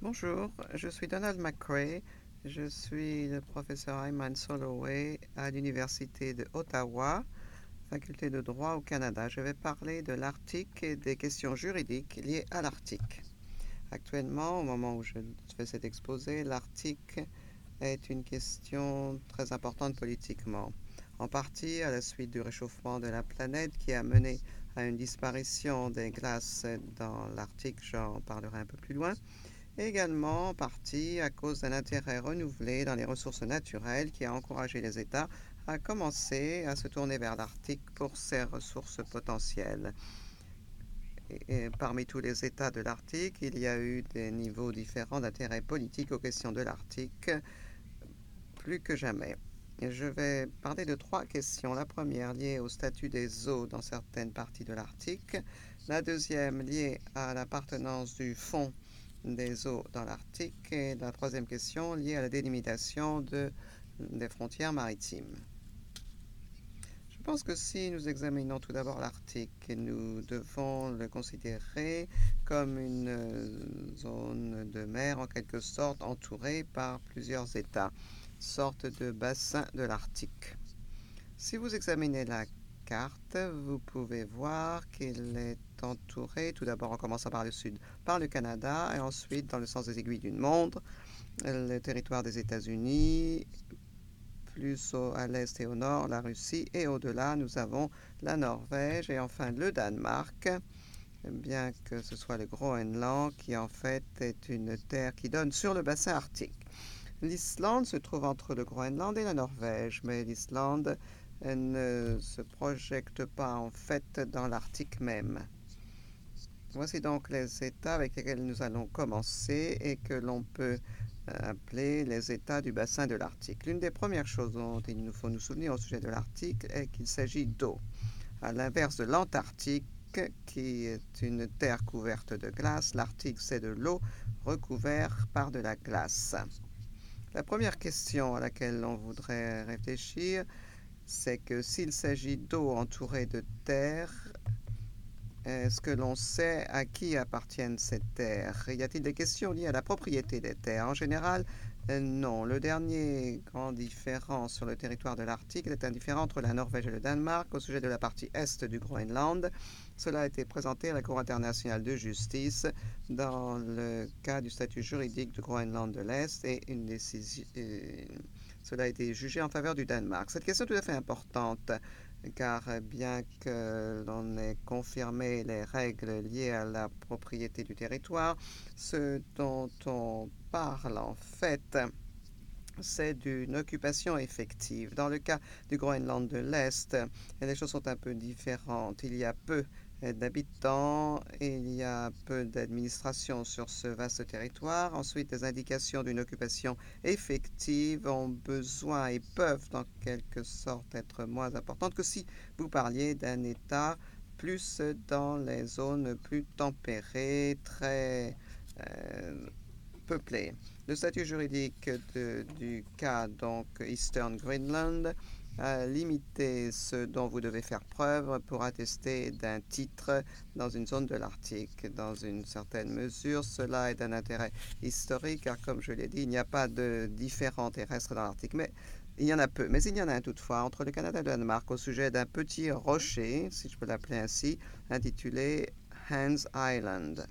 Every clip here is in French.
Bonjour, je suis Donald McCrae. Je suis le professeur Ayman Soloway à l'Université de Ottawa, faculté de droit au Canada. Je vais parler de l'Arctique et des questions juridiques liées à l'Arctique. Actuellement, au moment où je fais cet exposé, l'Arctique est une question très importante politiquement, en partie à la suite du réchauffement de la planète qui a mené à une disparition des glaces dans l'Arctique, j'en parlerai un peu plus loin, également en partie à cause d'un intérêt renouvelé dans les ressources naturelles qui a encouragé les États à commencer à se tourner vers l'Arctique pour ses ressources potentielles. Parmi tous les États de l'Arctique, il y a eu des niveaux différents d'intérêt politique aux questions de l'Arctique, plus que jamais. je vais parler de trois questions. La première liée au statut des eaux dans certaines parties de l'Arctique. La deuxième liée à l'appartenance du fond des eaux dans l'Arctique. Et la troisième question liée à la délimitation de, des frontières maritimes. Je pense que si nous examinons tout d'abord l'Arctique, nous devons le considérer comme une zone de mer en quelque sorte entourée par plusieurs États, sorte de bassin de l'Arctique. Si vous examinez la carte, vous pouvez voir qu'il est entouré, tout d'abord en commençant par le sud, par le Canada et ensuite dans le sens des aiguilles d'une montre, le territoire des États-Unis, plus au, à l'est et au nord, la Russie et au-delà, nous avons la Norvège et enfin le Danemark, bien que ce soit le Groenland qui en fait est une terre qui donne sur le bassin arctique. L'Islande se trouve entre le Groenland et la Norvège, mais l'Islande ne se projette pas en fait dans l'Arctique même. Voici donc les états avec lesquels nous allons commencer et que l'on peut euh, appeler les états du bassin de l'Arctique. L'une des premières choses dont il nous faut nous souvenir au sujet de l'Arctique est qu'il s'agit d'eau. À l'inverse de l'Antarctique, qui est une terre couverte de glace, l'Arctique c'est de l'eau recouverte par de la glace. La première question à laquelle on voudrait réfléchir, c'est que s'il s'agit d'eau entourée de terre, est-ce que l'on sait à qui appartiennent ces terres? Y a-t-il des questions liées à la propriété des terres? En général, euh, non. Le dernier grand différent sur le territoire de l'Arctique est indifférent entre la Norvège et le Danemark au sujet de la partie est du Groenland. Cela a été présenté à la Cour internationale de justice dans le cas du statut juridique du Groenland de l'Est et une décision. Euh, cela a été jugé en faveur du Danemark. Cette question est tout à fait importante car bien que l'on ait confirmé les règles liées à la propriété du territoire, ce dont on parle en fait, c'est d'une occupation effective. Dans le cas du Groenland de l'Est, les choses sont un peu différentes. Il y a peu d'habitants, il y a peu d'administration sur ce vaste territoire. Ensuite, les indications d'une occupation effective ont besoin et peuvent en quelque sorte être moins importantes que si vous parliez d'un État plus dans les zones plus tempérées, très euh, peuplées. Le statut juridique du cas, donc Eastern Greenland, limiter ce dont vous devez faire preuve pour attester d'un titre dans une zone de l'Arctique. Dans une certaine mesure, cela est d'un intérêt historique, car comme je l'ai dit, il n'y a pas de différents terrestres dans l'Arctique, mais il y en a peu. Mais il y en a un toutefois entre le Canada et le Danemark au sujet d'un petit rocher, si je peux l'appeler ainsi, intitulé Hans Island.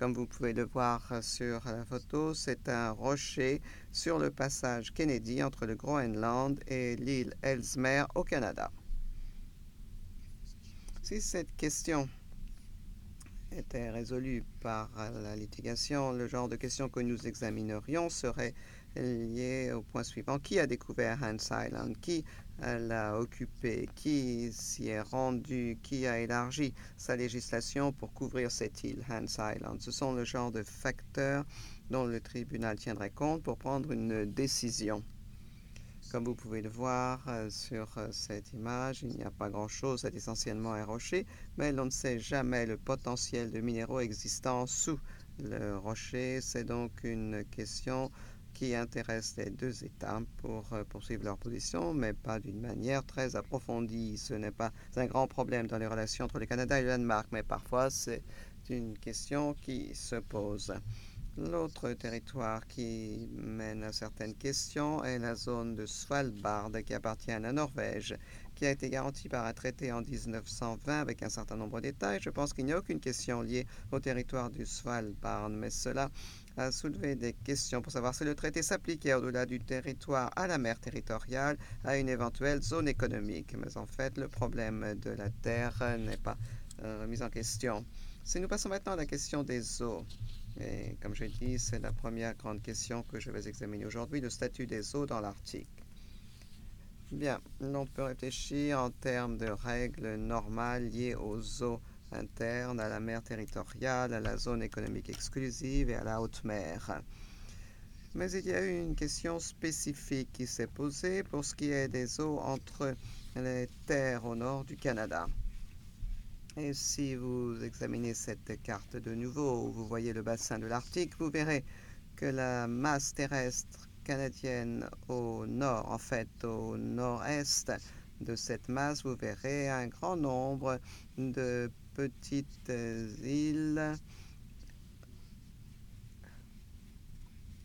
Comme vous pouvez le voir sur la photo, c'est un rocher sur le passage Kennedy entre le Groenland et l'île Ellesmere au Canada. Si cette question était résolue par la litigation, le genre de questions que nous examinerions serait lié au point suivant. Qui a découvert Hans Island Qui l'a occupé Qui s'y est rendu Qui a élargi sa législation pour couvrir cette île, Hans Island Ce sont le genre de facteurs dont le tribunal tiendrait compte pour prendre une décision. Comme vous pouvez le voir euh, sur euh, cette image, il n'y a pas grand-chose, c'est essentiellement un rocher, mais l'on ne sait jamais le potentiel de minéraux existants sous le rocher. C'est donc une question qui intéresse les deux États pour euh, poursuivre leur position, mais pas d'une manière très approfondie. Ce n'est pas un grand problème dans les relations entre le Canada et le Danemark, mais parfois c'est une question qui se pose. L'autre territoire qui mène à certaines questions est la zone de Svalbard qui appartient à la Norvège, qui a été garantie par un traité en 1920 avec un certain nombre d'États. Et je pense qu'il n'y a aucune question liée au territoire du Svalbard, mais cela a soulevé des questions pour savoir si le traité s'appliquait au-delà du territoire à la mer territoriale à une éventuelle zone économique. Mais en fait, le problème de la terre n'est pas euh, mis en question. Si nous passons maintenant à la question des eaux, et comme je dit, c'est la première grande question que je vais examiner aujourd'hui, le statut des eaux dans l'Arctique. Bien, on peut réfléchir en termes de règles normales liées aux eaux internes, à la mer territoriale, à la zone économique exclusive et à la haute mer. Mais il y a eu une question spécifique qui s'est posée pour ce qui est des eaux entre les terres au nord du Canada. Et si vous examinez cette carte de nouveau, vous voyez le bassin de l'Arctique, vous verrez que la masse terrestre canadienne au nord, en fait au nord-est de cette masse, vous verrez un grand nombre de petites îles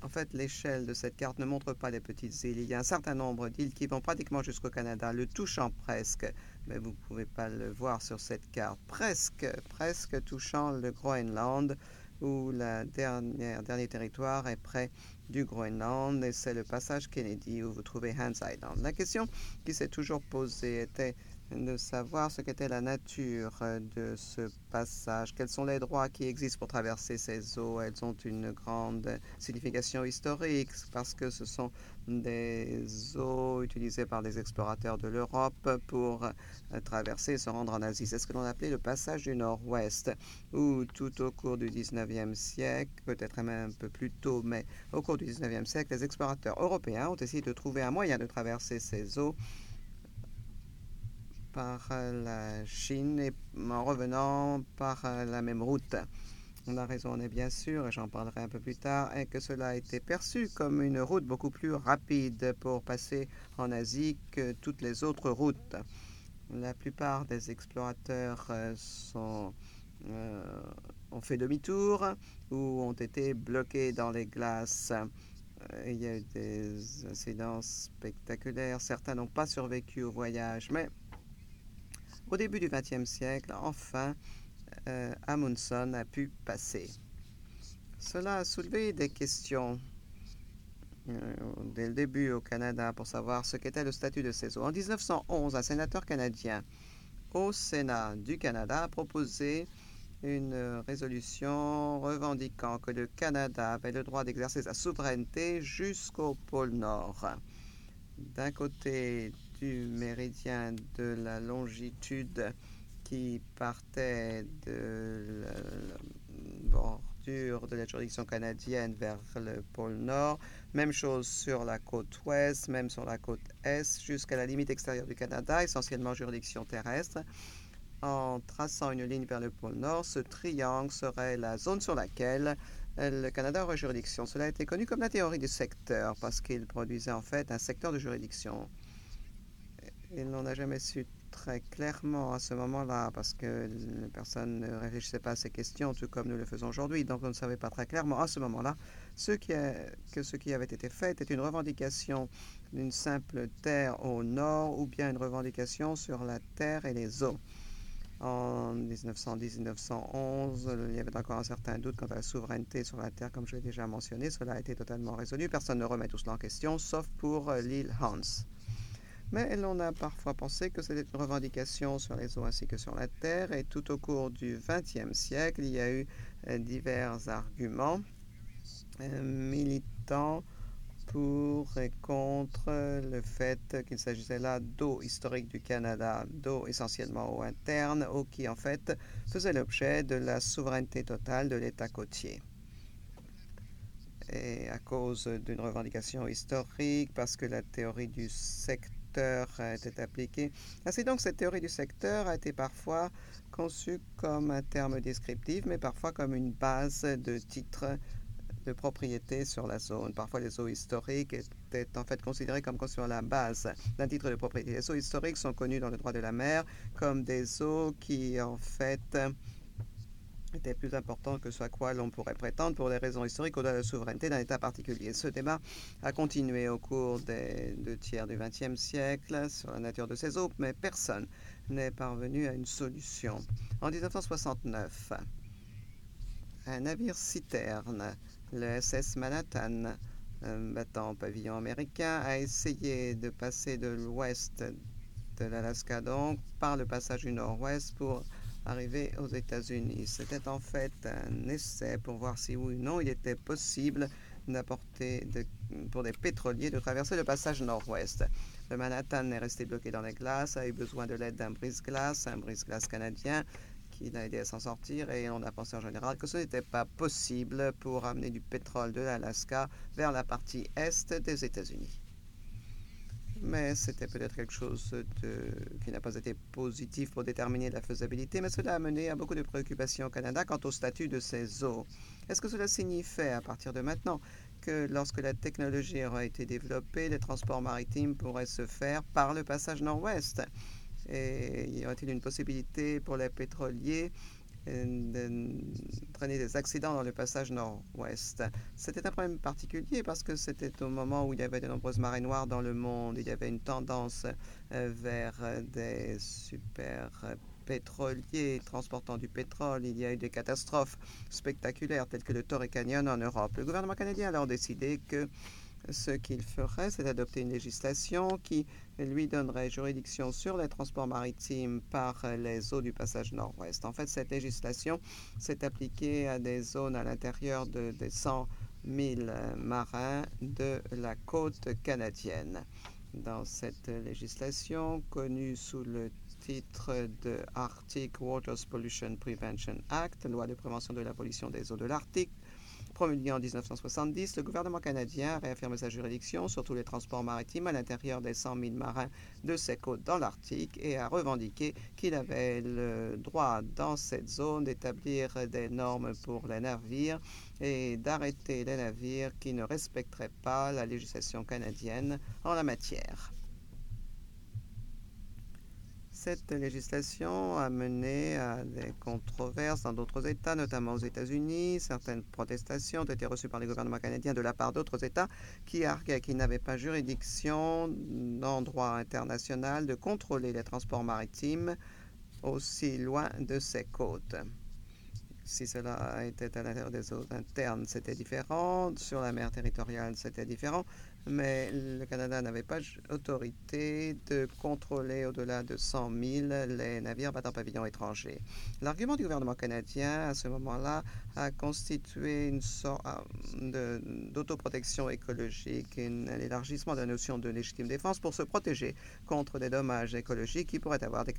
En fait, l'échelle de cette carte ne montre pas les petites îles. Il y a un certain nombre d'îles qui vont pratiquement jusqu'au Canada, le touchant presque, mais vous ne pouvez pas le voir sur cette carte. Presque, presque touchant le Groenland, où le dernier, dernier territoire est près du Groenland, et c'est le passage Kennedy où vous trouvez Hans Island. La question qui s'est toujours posée était de savoir ce qu'était la nature euh, de ce passage, quels sont les droits qui existent pour traverser ces eaux? Elles ont une grande signification historique parce que ce sont des eaux utilisées par les explorateurs de l'Europe pour euh, traverser et se rendre en Asie. C'est ce que l'on appelait le passage du Nord-Ouest, où tout au cours du 19e siècle, peut-être même un peu plus tôt, mais au cours du 19e siècle, les explorateurs européens ont essayé de trouver un moyen de traverser ces eaux par la Chine et en revenant par la même route. La raison est bien sûr, et j'en parlerai un peu plus tard, est que cela a été perçu comme une route beaucoup plus rapide pour passer en Asie que toutes les autres routes. La plupart des explorateurs euh, euh, ont fait demi-tour ou ont été bloqués dans les glaces. Euh, il y a eu des incidents spectaculaires. Certains n'ont pas survécu au voyage, mais au début du XXe siècle, enfin, euh, Amundsen a pu passer. Cela a soulevé des questions euh, dès le début au Canada pour savoir ce qu'était le statut de ces eaux. En 1911, un sénateur canadien au Sénat du Canada a proposé une résolution revendiquant que le Canada avait le droit d'exercer sa souveraineté jusqu'au pôle Nord. D'un côté du méridien de la longitude qui partait de la bordure de la juridiction canadienne vers le pôle Nord. Même chose sur la côte ouest, même sur la côte est, jusqu'à la limite extérieure du Canada, essentiellement juridiction terrestre. En traçant une ligne vers le pôle Nord, ce triangle serait la zone sur laquelle le Canada aurait juridiction. Cela a été connu comme la théorie du secteur parce qu'il produisait en fait un secteur de juridiction. Il n'en a jamais su très clairement à ce moment-là, parce que les personnes ne réfléchissaient pas à ces questions, tout comme nous le faisons aujourd'hui. Donc on ne savait pas très clairement à ce moment-là ce qui que ce qui avait été fait était une revendication d'une simple terre au nord ou bien une revendication sur la terre et les eaux. En 1910-1911, il y avait encore un certain doute quant à la souveraineté sur la Terre, comme je l'ai déjà mentionné. Cela a été totalement résolu. Personne ne remet tout cela en question, sauf pour l'île Hans mais l'on a parfois pensé que c'était une revendication sur les eaux ainsi que sur la terre, et tout au cours du XXe siècle, il y a eu euh, divers arguments euh, militants pour et contre le fait qu'il s'agissait là d'eau historique du Canada, d'eau essentiellement eau interne, eau qui en fait faisait l'objet de la souveraineté totale de l'État côtier. Et à cause d'une revendication historique, parce que la théorie du secteur été appliquée. Ainsi donc, cette théorie du secteur a été parfois conçue comme un terme descriptif, mais parfois comme une base de titre de propriété sur la zone. Parfois, les eaux historiques étaient en fait considérées comme sur la base d'un titre de propriété. Les eaux historiques sont connues dans le droit de la mer comme des eaux qui, en fait, était plus important que ce à quoi l'on pourrait prétendre pour des raisons historiques au-delà de la souveraineté d'un État particulier. Ce débat a continué au cours des deux tiers du XXe siècle sur la nature de ces eaux, mais personne n'est parvenu à une solution. En 1969, un navire citerne, le SS Manhattan, battant pavillon américain, a essayé de passer de l'ouest de l'Alaska donc par le passage du nord-ouest pour arriver aux États-Unis. C'était en fait un essai pour voir si oui ou non il était possible d'apporter pour des pétroliers de traverser le passage nord-ouest. Le Manhattan est resté bloqué dans les glaces, a eu besoin de l'aide d'un brise-glace, un brise-glace canadien qui l'a aidé à s'en sortir et on a pensé en général que ce n'était pas possible pour amener du pétrole de l'Alaska vers la partie est des États-Unis mais c'était peut-être quelque chose de, qui n'a pas été positif pour déterminer la faisabilité, mais cela a mené à beaucoup de préoccupations au Canada quant au statut de ces eaux. Est-ce que cela signifiait à partir de maintenant que lorsque la technologie aura été développée, les transports maritimes pourraient se faire par le passage nord-ouest? Et y aurait-il une possibilité pour les pétroliers d'entraîner des accidents dans le passage nord-ouest. C'était un problème particulier parce que c'était au moment où il y avait de nombreuses marées noires dans le monde. Il y avait une tendance euh, vers des super pétroliers transportant du pétrole. Il y a eu des catastrophes spectaculaires telles que le Torrey Canyon en Europe. Le gouvernement canadien a alors décidé que ce qu'il ferait, c'est adopter une législation qui lui donnerait juridiction sur les transports maritimes par les eaux du passage nord-ouest. En fait, cette législation s'est appliquée à des zones à l'intérieur de, des 100 000 marins de la côte canadienne. Dans cette législation, connue sous le titre de Arctic Waters Pollution Prevention Act, loi de prévention de la pollution des eaux de l'Arctique, Promulgué en 1970, le gouvernement canadien réaffirme sa juridiction sur tous les transports maritimes à l'intérieur des 100 000 marins de ses côtes dans l'Arctique et a revendiqué qu'il avait le droit dans cette zone d'établir des normes pour les navires et d'arrêter les navires qui ne respecteraient pas la législation canadienne en la matière. Cette législation a mené à des controverses dans d'autres États, notamment aux États-Unis. Certaines protestations ont été reçues par les gouvernements canadiens de la part d'autres États qui arguaient qu'ils n'avaient pas juridiction dans droit international de contrôler les transports maritimes aussi loin de ces côtes. Si cela était à l'intérieur des eaux internes, c'était différent. Sur la mer territoriale, c'était différent mais le Canada n'avait pas autorité de contrôler au-delà de 100 000 les navires battant pavillon étranger. L'argument du gouvernement canadien à ce moment-là a constitué une sorte euh, d'autoprotection écologique, un élargissement de la notion de légitime défense pour se protéger contre des dommages écologiques qui pourraient avoir des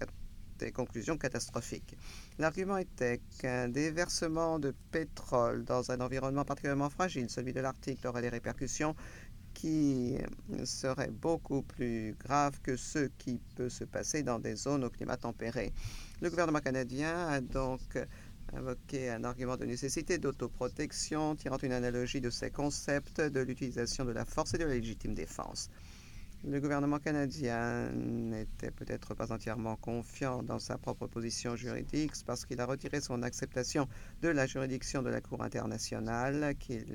des conclusions catastrophiques. L'argument était qu'un déversement de pétrole dans un environnement particulièrement fragile, celui de l'Arctique, aurait des répercussions qui serait beaucoup plus grave que ce qui peut se passer dans des zones au climat tempéré. Le gouvernement canadien a donc invoqué un argument de nécessité d'autoprotection, tirant une analogie de ces concepts de l'utilisation de la force et de la légitime défense. Le gouvernement canadien n'était peut-être pas entièrement confiant dans sa propre position juridique parce qu'il a retiré son acceptation de la juridiction de la Cour internationale, qu'il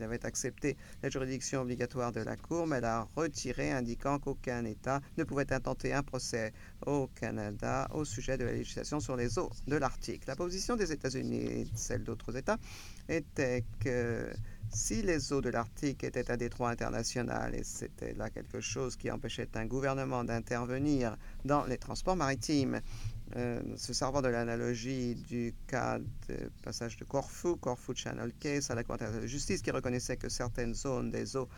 avait accepté la juridiction obligatoire de la Cour, mais l'a retiré, indiquant qu'aucun État ne pouvait intenter un procès au Canada au sujet de la législation sur les eaux de l'Arctique. La position des États-Unis et celle d'autres États était que si les eaux de l'Arctique étaient un détroit international, et c'était là quelque chose qui empêchait un gouvernement d'intervenir dans les transports maritimes, euh, se servant de l'analogie du cas de passage de Corfu, Corfu Channel Case à la Cour de justice, qui reconnaissait que certaines zones des eaux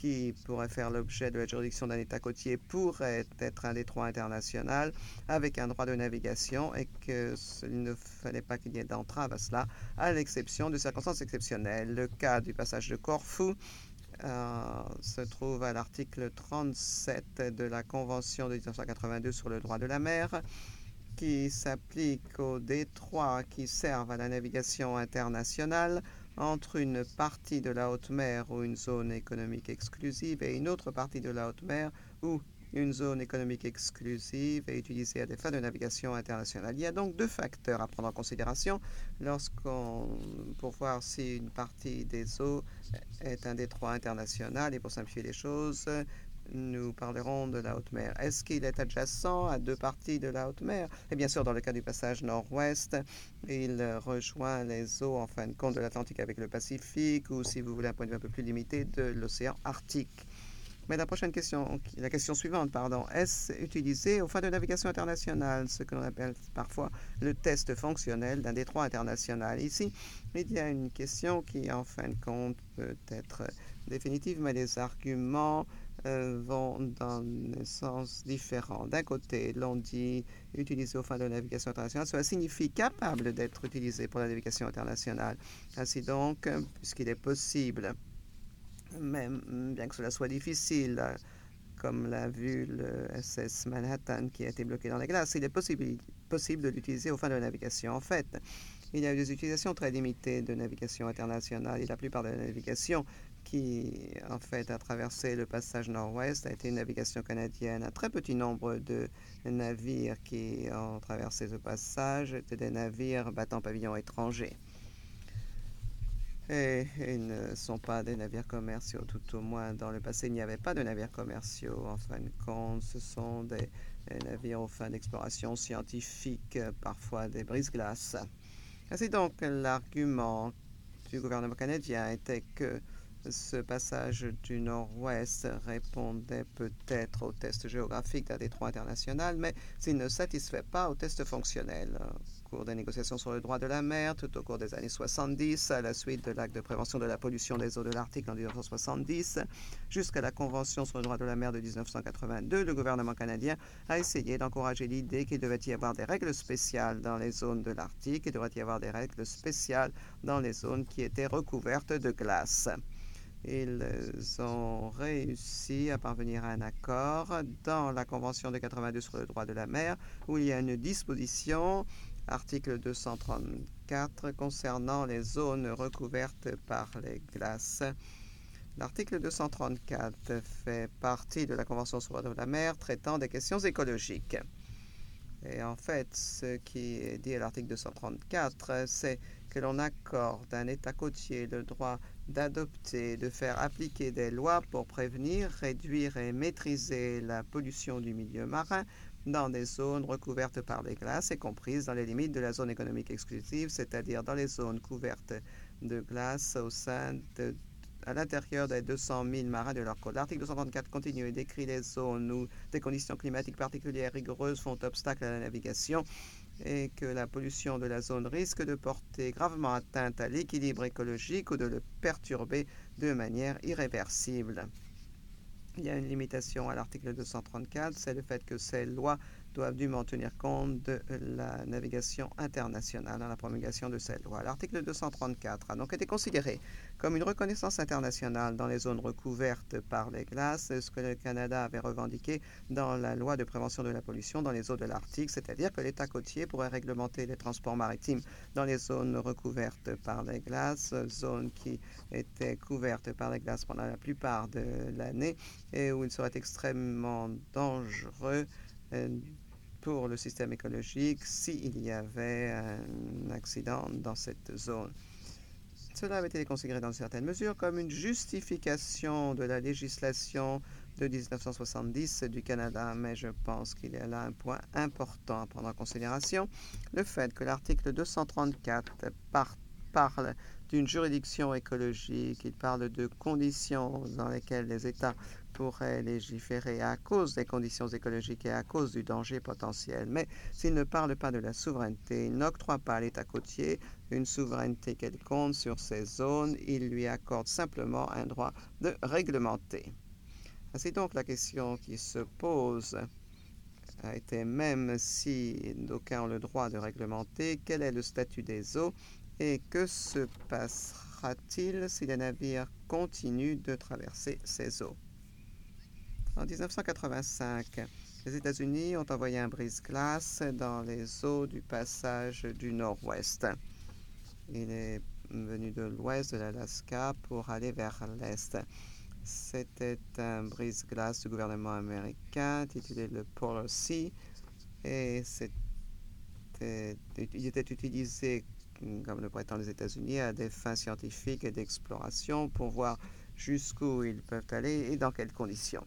qui pourrait faire l'objet de la juridiction d'un État côtier pourrait être un détroit international avec un droit de navigation et qu'il ne fallait pas qu'il y ait d'entrave à cela, à l'exception de circonstances exceptionnelles. Le cas du passage de Corfou euh, se trouve à l'article 37 de la Convention de 1982 sur le droit de la mer qui s'applique aux détroits qui servent à la navigation internationale entre une partie de la haute mer ou une zone économique exclusive et une autre partie de la haute mer où une zone économique exclusive et utilisée à des fins de navigation internationale. Il y a donc deux facteurs à prendre en considération lorsqu'on pour voir si une partie des eaux est un détroit international et pour simplifier les choses, nous parlerons de la haute mer. Est-ce qu'il est adjacent à deux parties de la haute mer? Et bien sûr, dans le cas du passage nord-ouest, il rejoint les eaux en fin de compte de l'Atlantique avec le Pacifique ou, si vous voulez, un point de vue un peu plus limité, de l'océan Arctique. Mais la prochaine question, la question suivante, pardon, est-ce utilisé aux fins de navigation internationale, ce que l'on appelle parfois le test fonctionnel d'un détroit international Ici, il y a une question qui, en fin de compte, peut être définitive, mais les arguments euh, vont dans un sens différent. D'un côté, l'on dit utilisé aux fins de navigation internationale, cela signifie capable d'être utilisé pour la navigation internationale. Ainsi donc, puisqu'il est possible, même bien que cela soit difficile, comme l'a vu le SS Manhattan qui a été bloqué dans la glace, il est possible, possible de l'utiliser aux fins de navigation. En fait, il y a des utilisations très limitées de navigation internationale et la plupart de la navigation qui, en fait, a traversé le passage nord-ouest, a été une navigation canadienne. Un très petit nombre de navires qui ont traversé ce passage étaient des navires battant pavillon étranger. Et ils ne sont pas des navires commerciaux, tout au moins dans le passé, il n'y avait pas de navires commerciaux. En fin de compte, ce sont des, navires aux fins d'exploration scientifique, parfois des brises-glaces. C'est donc l'argument du gouvernement canadien était que ce passage du nord-ouest répondait peut-être au test géographique d'un détroit international, mais s'il ne satisfait pas au test fonctionnel. Au cours des négociations sur le droit de la mer, tout au cours des années 70, à la suite de l'acte de prévention de la pollution des eaux de l'Arctique en 1970, jusqu'à la Convention sur le droit de la mer de 1982, le gouvernement canadien a essayé d'encourager l'idée qu'il devait y avoir des règles spéciales dans les zones de l'Arctique et devrait y avoir des règles spéciales dans les zones qui étaient recouvertes de glace. Ils ont réussi à parvenir à un accord dans la Convention de 82 sur le droit de la mer, où il y a une disposition, article 234, concernant les zones recouvertes par les glaces. L'article 234 fait partie de la Convention sur le droit de la mer traitant des questions écologiques. Et en fait, ce qui est dit à l'article 234, c'est que l'on accorde à un État côtier le droit d'adopter, de faire appliquer des lois pour prévenir, réduire et maîtriser la pollution du milieu marin dans des zones recouvertes par les glaces et comprises dans les limites de la zone économique exclusive, c'est-à-dire dans les zones couvertes de glace au sein de à l'intérieur des 200 000 marins de leur côte. L'article 234 continue et décrit les zones où des conditions climatiques particulières rigoureuses font obstacle à la navigation et que la pollution de la zone risque de porter gravement atteinte à l'équilibre écologique ou de le perturber de manière irréversible. Il y a une limitation à l'article 234, c'est le fait que ces lois doivent dûment tenir compte de la navigation internationale dans la promulgation de cette loi. L'article 234 a donc été considéré comme une reconnaissance internationale dans les zones recouvertes par les glaces, ce que le Canada avait revendiqué dans la loi de prévention de la pollution dans les eaux de l'Arctique, c'est-à-dire que l'État côtier pourrait réglementer les transports maritimes dans les zones recouvertes par les glaces, zones qui étaient couvertes par les glaces pendant la plupart de l'année et où il serait extrêmement dangereux euh, pour le système écologique s'il y avait un accident dans cette zone. Cela avait été considéré dans une certaine mesure comme une justification de la législation de 1970 du Canada, mais je pense qu'il y a là un point important à prendre en considération, le fait que l'article 234 parle d'une juridiction écologique, il parle de conditions dans lesquelles les États pourrait légiférer à cause des conditions écologiques et à cause du danger potentiel. Mais s'il ne parle pas de la souveraineté, il n'octroie pas à l'État côtier une souveraineté quelconque sur ces zones, il lui accorde simplement un droit de réglementer. C'est donc la question qui se pose été même si d'aucuns ont le droit de réglementer, quel est le statut des eaux et que se passera-t-il si les navires continuent de traverser ces eaux? En 1985, les États-Unis ont envoyé un brise-glace dans les eaux du passage du Nord-Ouest. Il est venu de l'ouest de l'Alaska pour aller vers l'est. C'était un brise-glace du gouvernement américain titulé le Polar Sea et il était utilisé, comme le prétendent les États-Unis, à des fins scientifiques et d'exploration pour voir jusqu'où ils peuvent aller et dans quelles conditions.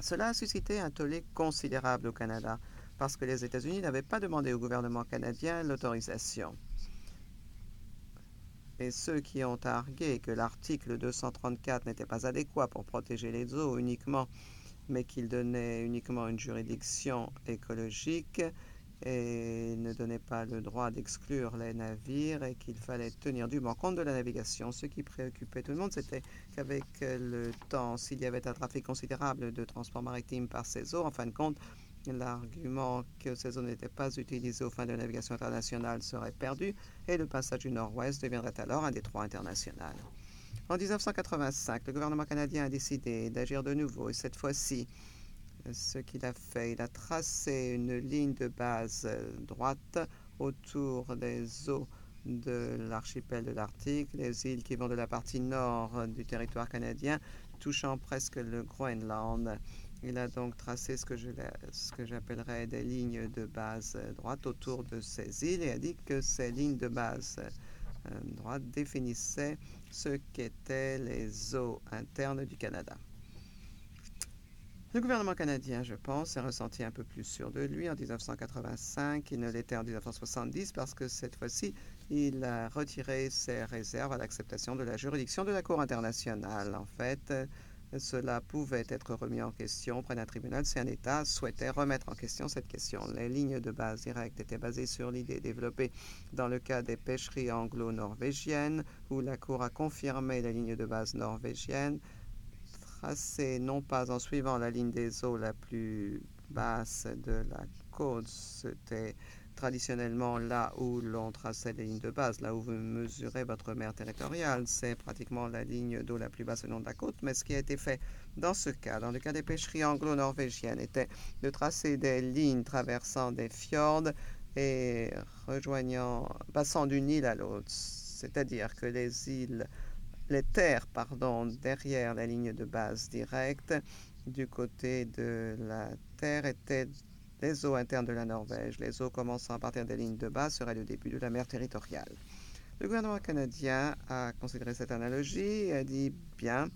Cela a suscité un tollé considérable au Canada parce que les États-Unis n'avaient pas demandé au gouvernement canadien l'autorisation. Et ceux qui ont argué que l'article 234 n'était pas adéquat pour protéger les eaux uniquement, mais qu'il donnait uniquement une juridiction écologique et ne donnait pas le droit d'exclure les navires et qu'il fallait tenir dûment compte de la navigation. Ce qui préoccupait tout le monde, c'était qu'avec le temps, s'il y avait un trafic considérable de transport maritime par ces eaux, en fin de compte, L'argument que ces zones n'étaient pas utilisées aux fins de navigation internationale serait perdu et le passage du Nord-Ouest deviendrait alors un détroit international. En 1985, le gouvernement canadien a décidé d'agir de nouveau et cette fois-ci, ce qu'il a fait, il a tracé une ligne de base droite autour des eaux de l'archipel de l'Arctique, les îles qui vont de la partie nord du territoire canadien, touchant presque le Groenland. Il a donc tracé ce que, j'appellerais des lignes de base droite autour de ces îles et a dit que ces lignes de base euh, droite définissaient ce qu'étaient les eaux internes du Canada. Le gouvernement canadien, je pense, s'est ressenti un peu plus sûr de lui en 1985 qu'il ne l'était en 1970 parce que cette fois-ci, il a retiré ses réserves à l'acceptation de la juridiction de la Cour internationale. En fait, cela pouvait être remis en question auprès d'un tribunal si un État souhaitait remettre en question cette question. Les lignes de base directes étaient basées sur l'idée développée dans le cas des pêcheries anglo-norvégiennes, où la Cour a confirmé les lignes de base norvégiennes, tracées non pas en suivant la ligne des eaux la plus basse de la côte, c'était traditionnellement là où l'on traçait les lignes de base, là où vous mesurez votre mer territoriale. C'est pratiquement la ligne d'eau la plus basse au long de la côte. Mais ce qui a été fait dans ce cas, dans le cas des pêcheries anglo-norvégiennes, était de tracer des lignes traversant des fjords et rejoignant, passant d'une île à l'autre. C'est-à-dire que les îles, les terres, pardon, derrière la ligne de base directe, du côté de la terre étaient les eaux internes de la Norvège, les eaux commençant à partir des lignes de base, seraient le début de la mer territoriale. Le gouvernement canadien a considéré cette analogie et a dit bien,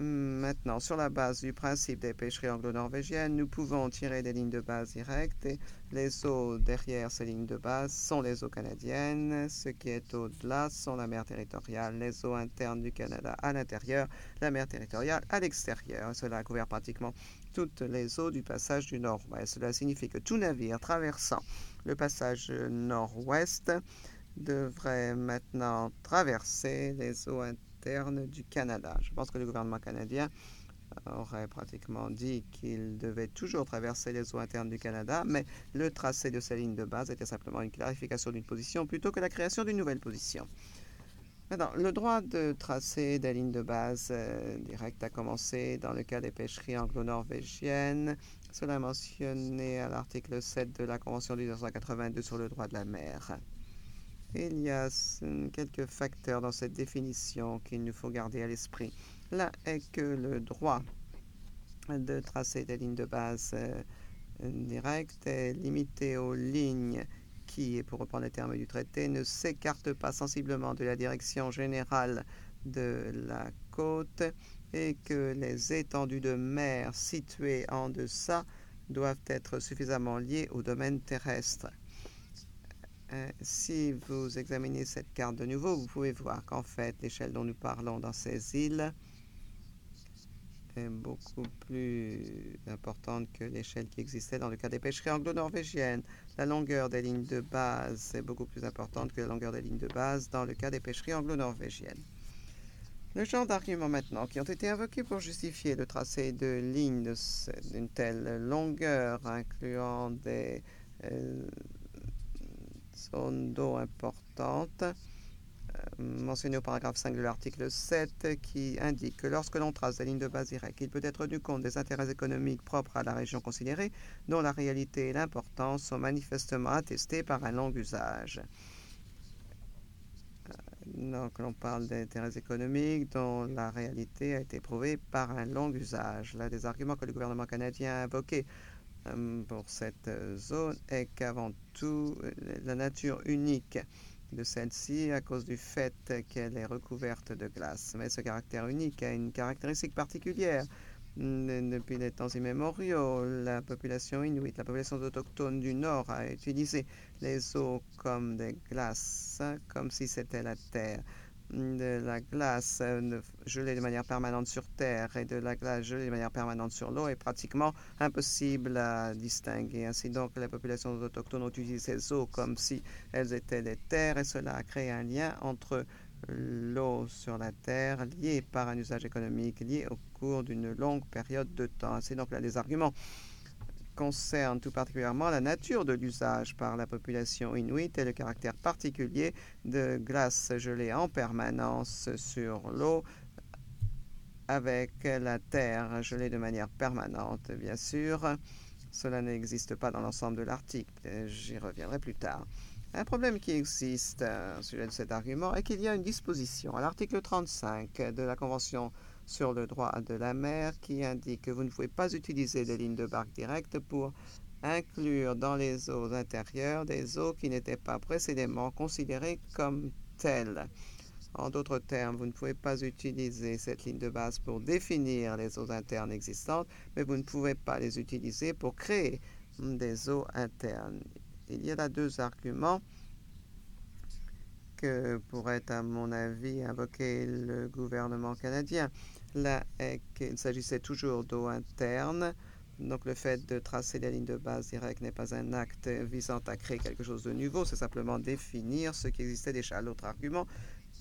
Maintenant, sur la base du principe des pêcheries anglo-norvégiennes, nous pouvons tirer des lignes de base directes et les eaux derrière ces lignes de base sont les eaux canadiennes. Ce qui est au-delà sont la mer territoriale, les eaux internes du Canada à l'intérieur, la mer territoriale à l'extérieur. Cela couvert pratiquement toutes les eaux du passage du nord-ouest. Cela signifie que tout navire traversant le passage nord-ouest devrait maintenant traverser les eaux internes du Canada. Je pense que le gouvernement canadien aurait pratiquement dit qu'il devait toujours traverser les eaux internes du Canada, mais le tracé de sa ligne de base était simplement une clarification d'une position plutôt que la création d'une nouvelle position. Maintenant, le droit de tracer des lignes de base euh, directes a commencé dans le cas des pêcheries anglo-norvégiennes. Cela est mentionné à l'article 7 de la Convention de 1982 sur le droit de la mer. Il y a quelques facteurs dans cette définition qu'il nous faut garder à l'esprit. L'un est que le droit de tracer des lignes de base euh, directes est limité aux lignes qui, pour reprendre les termes du traité, ne s'écartent pas sensiblement de la direction générale de la côte et que les étendues de mer situées en deçà doivent être suffisamment liées au domaine terrestre. Euh, si vous examinez cette carte de nouveau, vous pouvez voir qu'en fait, l'échelle dont nous parlons dans ces îles est beaucoup plus importante que l'échelle qui existait dans le cas des pêcheries anglo-norvégiennes. La longueur des lignes de base est beaucoup plus importante que la longueur des lignes de base dans le cas des pêcheries anglo-norvégiennes. Le genre d'arguments maintenant qui ont été invoqués pour justifier le tracé de lignes d'une telle longueur, incluant des euh, d'eau importante, euh, mentionné au paragraphe 5 de l'article 7, qui indique que lorsque l'on trace des lignes de base directe, il peut être tenu compte des intérêts économiques propres à la région considérée, dont la réalité et l'importance sont manifestement attestés par un long usage. Euh, Donc, l'on parle d'intérêts économiques dont la réalité a été prouvée par un long usage. L'un des arguments que le gouvernement canadien a invoqué pour cette zone est qu'avant tout, la nature unique de celle-ci à cause du fait qu'elle est recouverte de glace. Mais ce caractère unique a une caractéristique particulière. Depuis les temps immémoriaux, la population inuite, la population autochtone du Nord a utilisé les eaux comme des glaces, comme si c'était la terre de la glace euh, gelée de manière permanente sur terre et de la glace gelée de manière permanente sur l'eau est pratiquement impossible à distinguer. Ainsi donc, les populations autochtones ont utilisé ces eaux comme si elles étaient des terres et cela a créé un lien entre l'eau sur la terre lié par un usage économique lié au cours d'une longue période de temps. C'est donc là des arguments concerne tout particulièrement la nature de l'usage par la population inuite et le caractère particulier de glace gelée en permanence sur l'eau avec la terre gelée de manière permanente, bien sûr. Cela n'existe pas dans l'ensemble de l'article, j'y reviendrai plus tard. Un problème qui existe au sujet de cet argument est qu'il y a une disposition à l'article 35 de la Convention sur le droit de la mer qui indique que vous ne pouvez pas utiliser des lignes de barque directes pour inclure dans les eaux intérieures des eaux qui n'étaient pas précédemment considérées comme telles. En d'autres termes, vous ne pouvez pas utiliser cette ligne de base pour définir les eaux internes existantes, mais vous ne pouvez pas les utiliser pour créer des eaux internes. Il y a là deux arguments que pourrait, à mon avis, invoquer le gouvernement canadien. Là, qu'il s'agissait toujours d'eau interne. Donc le fait de tracer la ligne de base directe n'est pas un acte visant à créer quelque chose de nouveau, c'est simplement définir ce qui existait déjà. L'autre argument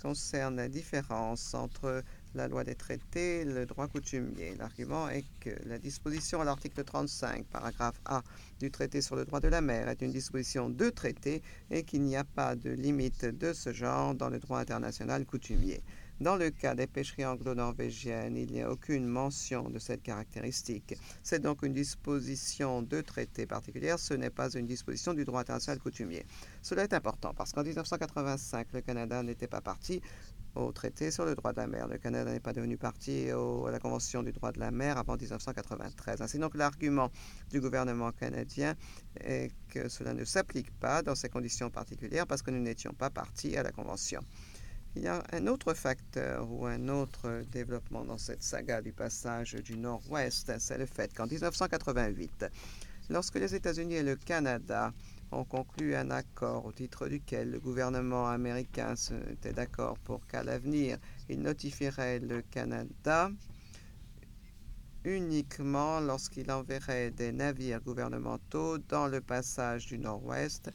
concerne la différence entre la loi des traités et le droit coutumier. L'argument est que la disposition à l'article 35, paragraphe A du traité sur le droit de la mer est une disposition de traité et qu'il n'y a pas de limite de ce genre dans le droit international coutumier. Dans le cas des pêcheries anglo-norvégiennes, il n'y a aucune mention de cette caractéristique. C'est donc une disposition de traité particulière, ce n'est pas une disposition du droit international coutumier. Cela est important parce qu'en 1985, le Canada n'était pas parti au traité sur le droit de la mer. Le Canada n'est pas devenu parti à la Convention du droit de la mer avant 1993. Ainsi donc l'argument du gouvernement canadien est que cela ne s'applique pas dans ces conditions particulières parce que nous n'étions pas partis à la Convention. Il y a un autre facteur ou un autre développement dans cette saga du passage du Nord-Ouest, c'est le fait qu'en 1988, lorsque les États-Unis et le Canada ont conclu un accord au titre duquel le gouvernement américain était d'accord pour qu'à l'avenir, il notifierait le Canada uniquement lorsqu'il enverrait des navires gouvernementaux dans le passage du Nord-Ouest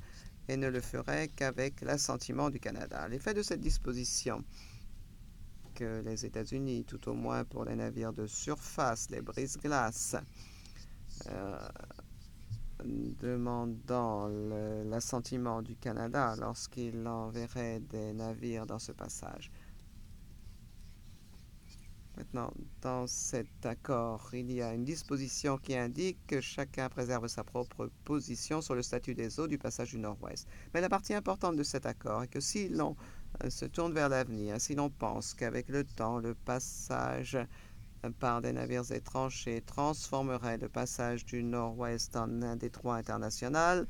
et ne le ferait qu'avec l'assentiment du Canada. L'effet de cette disposition que les États-Unis, tout au moins pour les navires de surface, les brise-glaces, euh, demandant l'assentiment du Canada lorsqu'il enverrait des navires dans ce passage. Maintenant, dans cet accord, il y a une disposition qui indique que chacun préserve sa propre position sur le statut des eaux du passage du Nord-Ouest. Mais la partie importante de cet accord est que si l'on euh, se tourne vers l'avenir, si l'on pense qu'avec le temps, le passage euh, par des navires étrangers transformerait le passage du Nord-Ouest en un détroit international,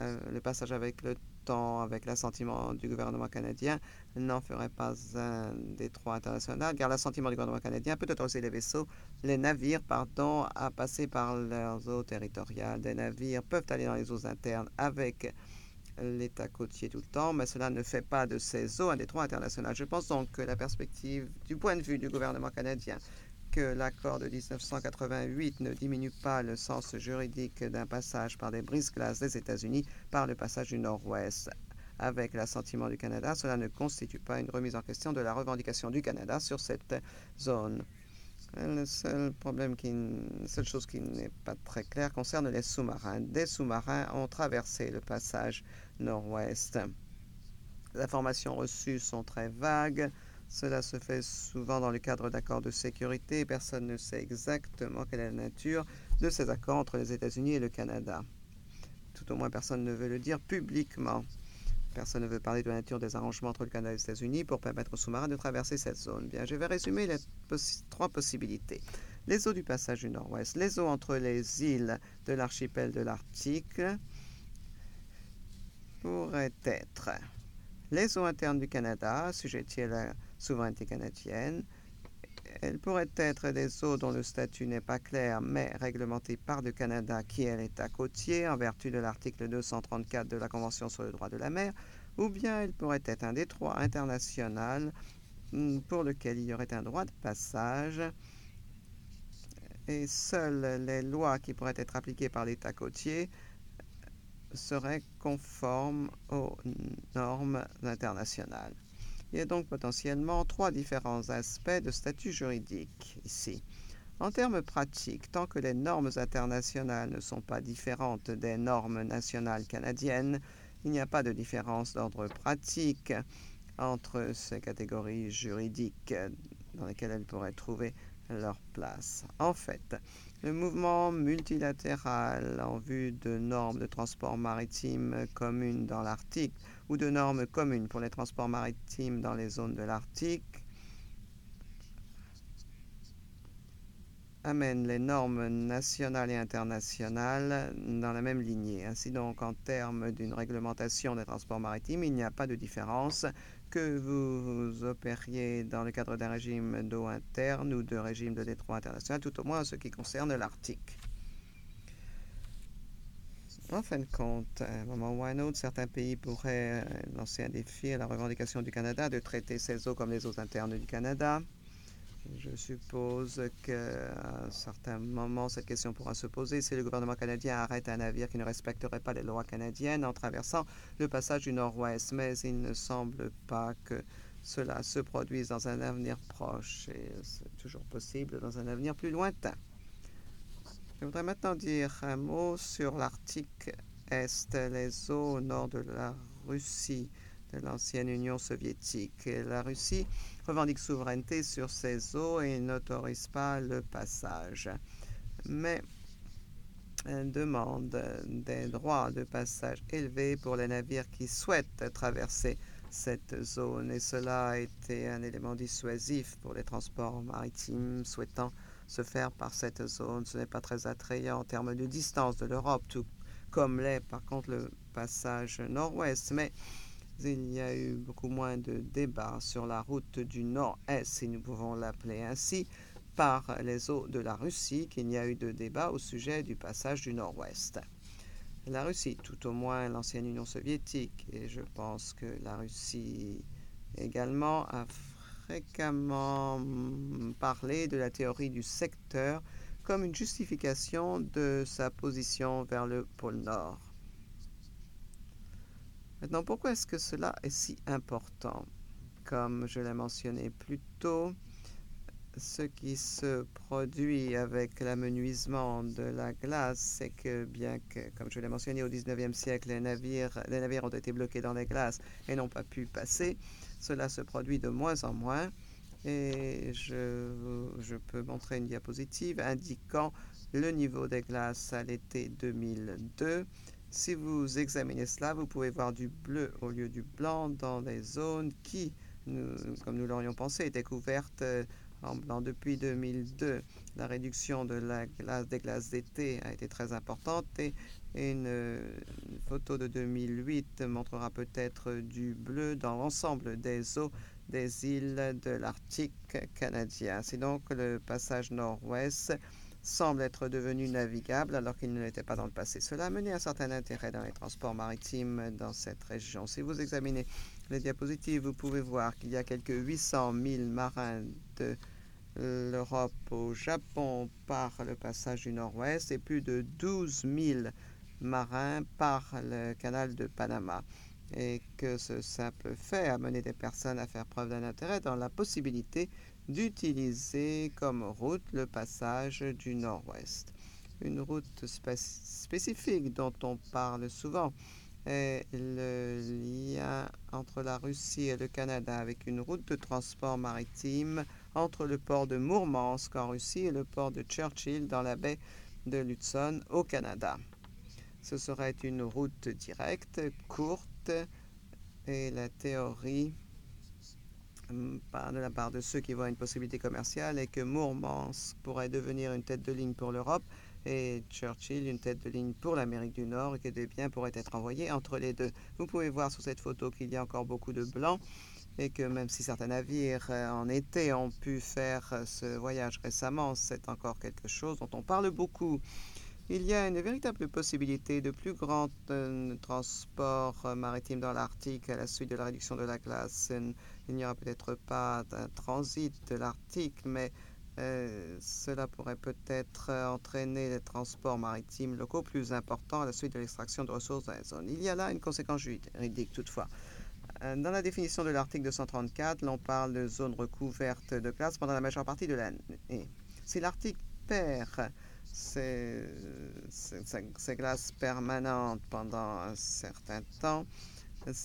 euh, le passage avec le avec l'assentiment du gouvernement canadien, n'en ferait pas un détroit international, car l'assentiment du gouvernement canadien peut autoriser les vaisseaux, les navires, pardon, à passer par leurs eaux territoriales. Des navires peuvent aller dans les eaux internes avec l'État côtier tout le temps, mais cela ne fait pas de ces eaux un détroit international. Je pense donc que la perspective du point de vue du gouvernement canadien que l'accord de 1988 ne diminue pas le sens juridique d'un passage par des brises-glaces des États-Unis par le passage du Nord-Ouest. Avec l'assentiment du Canada, cela ne constitue pas une remise en question de la revendication du Canada sur cette zone. Le seul problème, qui, seule chose qui n'est pas très claire concerne les sous-marins. Des sous-marins ont traversé le passage nord-ouest. Les informations reçues sont très vagues. Cela se fait souvent dans le cadre d'accords de sécurité. Personne ne sait exactement quelle est la nature de ces accords entre les États-Unis et le Canada. Tout au moins, personne ne veut le dire publiquement. Personne ne veut parler de la nature des arrangements entre le Canada et les États-Unis pour permettre aux sous-marins de traverser cette zone. Bien, je vais résumer les trois possibilités. Les eaux du passage du Nord-Ouest, les eaux entre les îles de l'archipel de l'Arctique pourraient être les eaux internes du Canada, sujetties à la souveraineté canadienne, elles pourraient être des eaux dont le statut n'est pas clair, mais réglementées par le Canada, qui est l'État côtier, en vertu de l'article 234 de la Convention sur le droit de la mer, ou bien elles pourraient être un détroit international hmm, pour lequel il y aurait un droit de passage et seules les lois qui pourraient être appliquées par l'État côtier seraient conformes aux normes internationales. Il y a donc potentiellement trois différents aspects de statut juridique ici. En termes pratiques, tant que les normes internationales ne sont pas différentes des normes nationales canadiennes, il n'y a pas de différence d'ordre pratique entre ces catégories juridiques dans lesquelles elles pourraient trouver leur place. En fait, le mouvement multilatéral en vue de normes de transport maritime communes dans l'Arctique ou de normes communes pour les transports maritimes dans les zones de l'Arctique amène les normes nationales et internationales dans la même lignée. Ainsi donc, en termes d'une réglementation des transports maritimes, il n'y a pas de différence que vous opériez dans le cadre d'un régime d'eau interne ou de régime de détroit international, tout au moins en ce qui concerne l'Arctique. En fin de compte, à un moment ou à un autre, certains pays pourraient euh, lancer un défi à la revendication du Canada de traiter ces eaux comme les eaux internes du Canada. Je suppose qu'à un certain moment, cette question pourra se poser si le gouvernement canadien arrête un navire qui ne respecterait pas les lois canadiennes en traversant le passage du Nord-Ouest. Mais il ne semble pas que cela se produise dans un avenir proche et c'est toujours possible dans un avenir plus lointain. Je voudrais maintenant dire un mot sur l'Arctique Est, les eaux au nord de la Russie, de l'ancienne Union soviétique. la Russie revendique souveraineté sur ces eaux et n'autorise pas le passage. Mais elle demande des droits de passage élevés pour les navires qui souhaitent traverser cette zone et cela a été un élément dissuasif pour les transports maritimes souhaitant se faire par cette zone. Ce n'est pas très attrayant en termes de distance de l'Europe, tout comme l'est par contre le passage nord-ouest. Mais il y a eu beaucoup moins de débats sur la route du nord-est, si nous pouvons l'appeler ainsi, par les eaux de la Russie qu'il n'y a eu de débat au sujet du passage du nord-ouest. La Russie, tout au moins l'ancienne Union soviétique, et je pense que la Russie également a fréquemment parlé de la théorie du secteur comme une justification de sa position vers le pôle Nord. Maintenant, pourquoi est-ce que cela est si important? Comme je l'ai mentionné plus tôt, ce qui se produit avec l'amenuisement de la glace, c'est que bien que, comme je l'ai mentionné au 19e siècle, les navires, les navires ont été bloqués dans les glaces et n'ont pas pu passer, cela se produit de moins en moins. Et je, peux montrer une diapositive indiquant le niveau des glaces à l'été 2002. Si vous examinez cela, vous pouvez voir du bleu au lieu du blanc dans des zones qui, comme nous l'aurions pensé, étaient couvertes euh, en blanc depuis 2002. La réduction de la glace, des glaces d'été a été très importante et, une, photo de 2008 montrera peut-être du bleu dans l'ensemble des eaux des îles de l'Arctique canadien. C'est donc le passage nord-ouest semble être devenu navigable alors qu'il ne l'était pas dans le passé. Cela a mené un certain intérêt dans les transports maritimes dans cette région. Si vous examinez les diapositives, vous pouvez voir qu'il y a quelques 800 000 marins de l'Europe au Japon par le passage du Nord-Ouest et plus de 12 000 marins par le canal de Panama et que ce simple fait a mené des personnes à faire preuve d'un intérêt dans la possibilité d'utiliser comme route le passage du Nord-Ouest. Une route spécifique dont on parle souvent est le lien entre la Russie et le Canada avec une route de transport maritime entre le port de Mourmansk en Russie et le port de Churchill dans la baie de l'Hudson au Canada. Ce serait une route directe, courte, et la théorie hum, de la part de ceux qui voient une possibilité commerciale est que Mourmansk pourrait devenir une tête de ligne pour l'Europe et Churchill une tête de ligne pour l'Amérique du Nord et que des biens pourraient être envoyés entre les deux. Vous pouvez voir sur cette photo qu'il y a encore beaucoup de blancs et que même si certains navires euh, en été ont pu faire euh, ce voyage récemment, c'est encore quelque chose dont on parle beaucoup. Il y a une véritable possibilité de plus grand euh, transport maritime dans l'Arctique à la suite de la réduction de la glace. Il n'y aura peut-être pas un transit de l'Arctique, mais cela pourrait peut-être entraîner les transports maritimes locaux plus importants à la suite de l'extraction de ressources dans la zone. Il y a là une conséquence juridique toutefois. Euh, dans la définition de l'article 234, l'on parle de zone recouverte de glace pendant la majeure partie de l'année. Si l'article perd ces, glaces permanentes pendant un certain temps,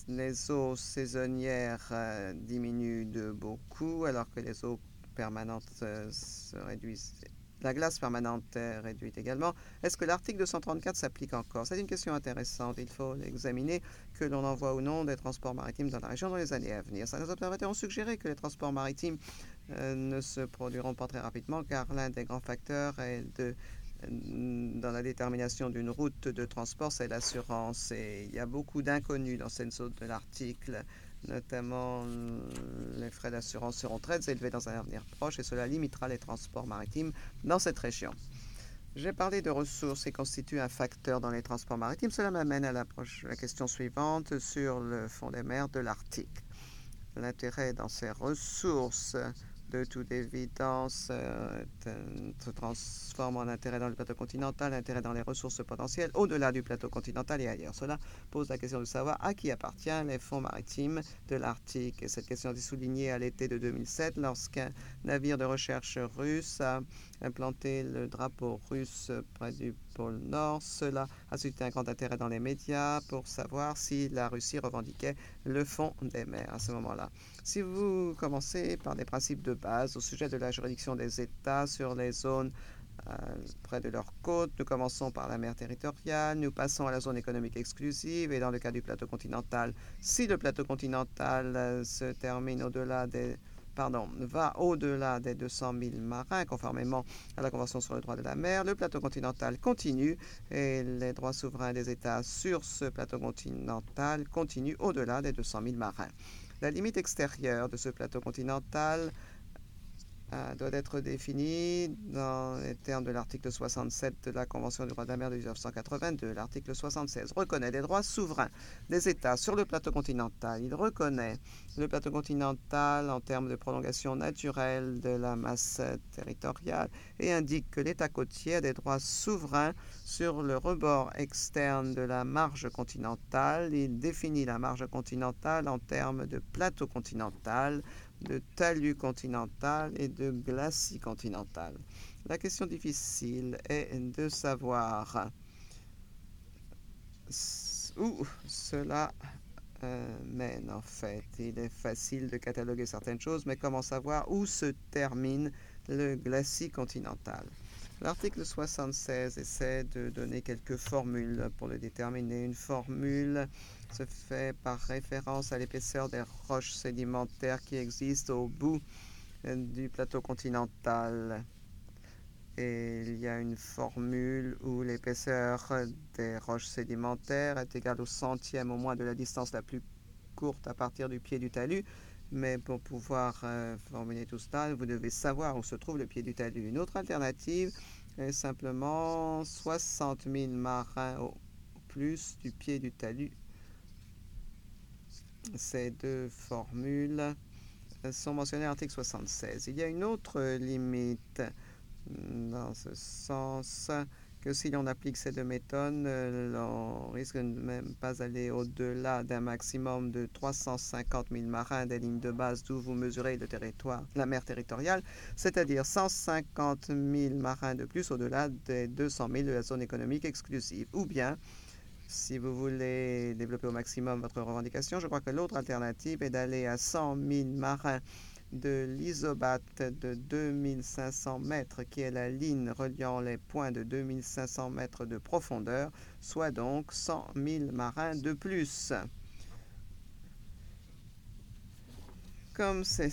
les eaux saisonnières euh, diminuent de beaucoup alors que les eaux permanentes euh, se réduisent la glace permanente est réduite également. Est-ce que l'article 234 s'applique encore? C'est une question intéressante. Il faut l'examiner, que l'on envoie ou non des transports maritimes dans la région dans les années à venir. Certains observateurs ont suggéré que les transports maritimes ne se produiront pas très rapidement car l'un des grands facteurs de dans la détermination d'une route de transport, c'est l'assurance. Et il y a beaucoup d'inconnus dans cette zone de l'article notamment les frais d'assurance seront très élevés dans un avenir proche et cela limitera les transports maritimes dans cette région. J'ai parlé de ressources et constitue un facteur dans les transports maritimes. Cela m'amène à la, la question suivante sur le fond des mers de l'Arctique. L'intérêt dans ces ressources de toute évidence euh, se transforme en intérêt dans le plateau continental, intérêt dans les ressources potentielles au-delà du plateau continental et ailleurs. Cela pose la question de savoir à qui appartient les fonds maritimes de l'Arctique. Et cette question est soulignée à l'été de 2007 lorsqu'un navire de recherche russe a implanté le drapeau russe près du pôle Nord. Cela a suscité un grand intérêt dans les médias pour savoir si la Russie revendiquait le fond des mers à ce moment-là. Si vous commencez par des principes de base au sujet de la juridiction des États sur les zones euh, près de leurs côtes. Nous commençons par la mer territoriale, nous passons à la zone économique exclusive et dans le cas du plateau continental, si le plateau continental euh, se termine au-delà des pardon, va au-delà des 200 000 marins, conformément à la Convention sur le droit de la mer. Le plateau continental continue et les droits souverains des États sur ce plateau continental continuent au-delà des 200 000 marins. La limite extérieure de ce plateau continental euh, doit être définie dans les termes de l'article 67 de la Convention du droit de la mer de 1982. L'article 76 reconnaît les droits souverains des États sur le plateau continental. Il reconnaît le plateau continental en termes de prolongation naturelle de la masse territoriale et indique que l'État côtier a des droits souverains sur le rebord externe de la marge continentale. Il définit la marge continentale en termes de plateau continental de talus continental et de glacis continental. La question difficile est de savoir où cela euh, mène en fait. Il est facile de cataloguer certaines choses, mais comment savoir où se termine le glacis continental? L'article 76 essaie de donner quelques formules pour le déterminer. Une formule se fait par référence à l'épaisseur des roches sédimentaires qui existent au bout euh, du plateau continental. Et il y a une formule où l'épaisseur des roches sédimentaires est égale au centième au moins de la distance la plus courte à partir du pied du talus. Mais pour pouvoir euh, formuler tout cela, vous devez savoir où se trouve le pied du talus. Une autre alternative est simplement 60 000 marins au plus du pied du talus ces deux formules sont mentionnées à l'article 76. Il y a une autre limite dans ce sens que si l'on applique ces deux méthodes, l'on risque de même pas aller au-delà d'un maximum de 350 000 marins des lignes de base d'où vous mesurez le territoire, la mer territoriale, c'est-à-dire 150 000 marins de plus au-delà des 200 000 de la zone économique exclusive, ou bien si vous voulez développer au maximum votre revendication, je crois que l'autre alternative est d'aller à 100 000 marins de l'isobat de 2500 mètres, qui est la ligne reliant les points de 2500 mètres de profondeur, soit donc 100 000 marins de plus. Comme c'est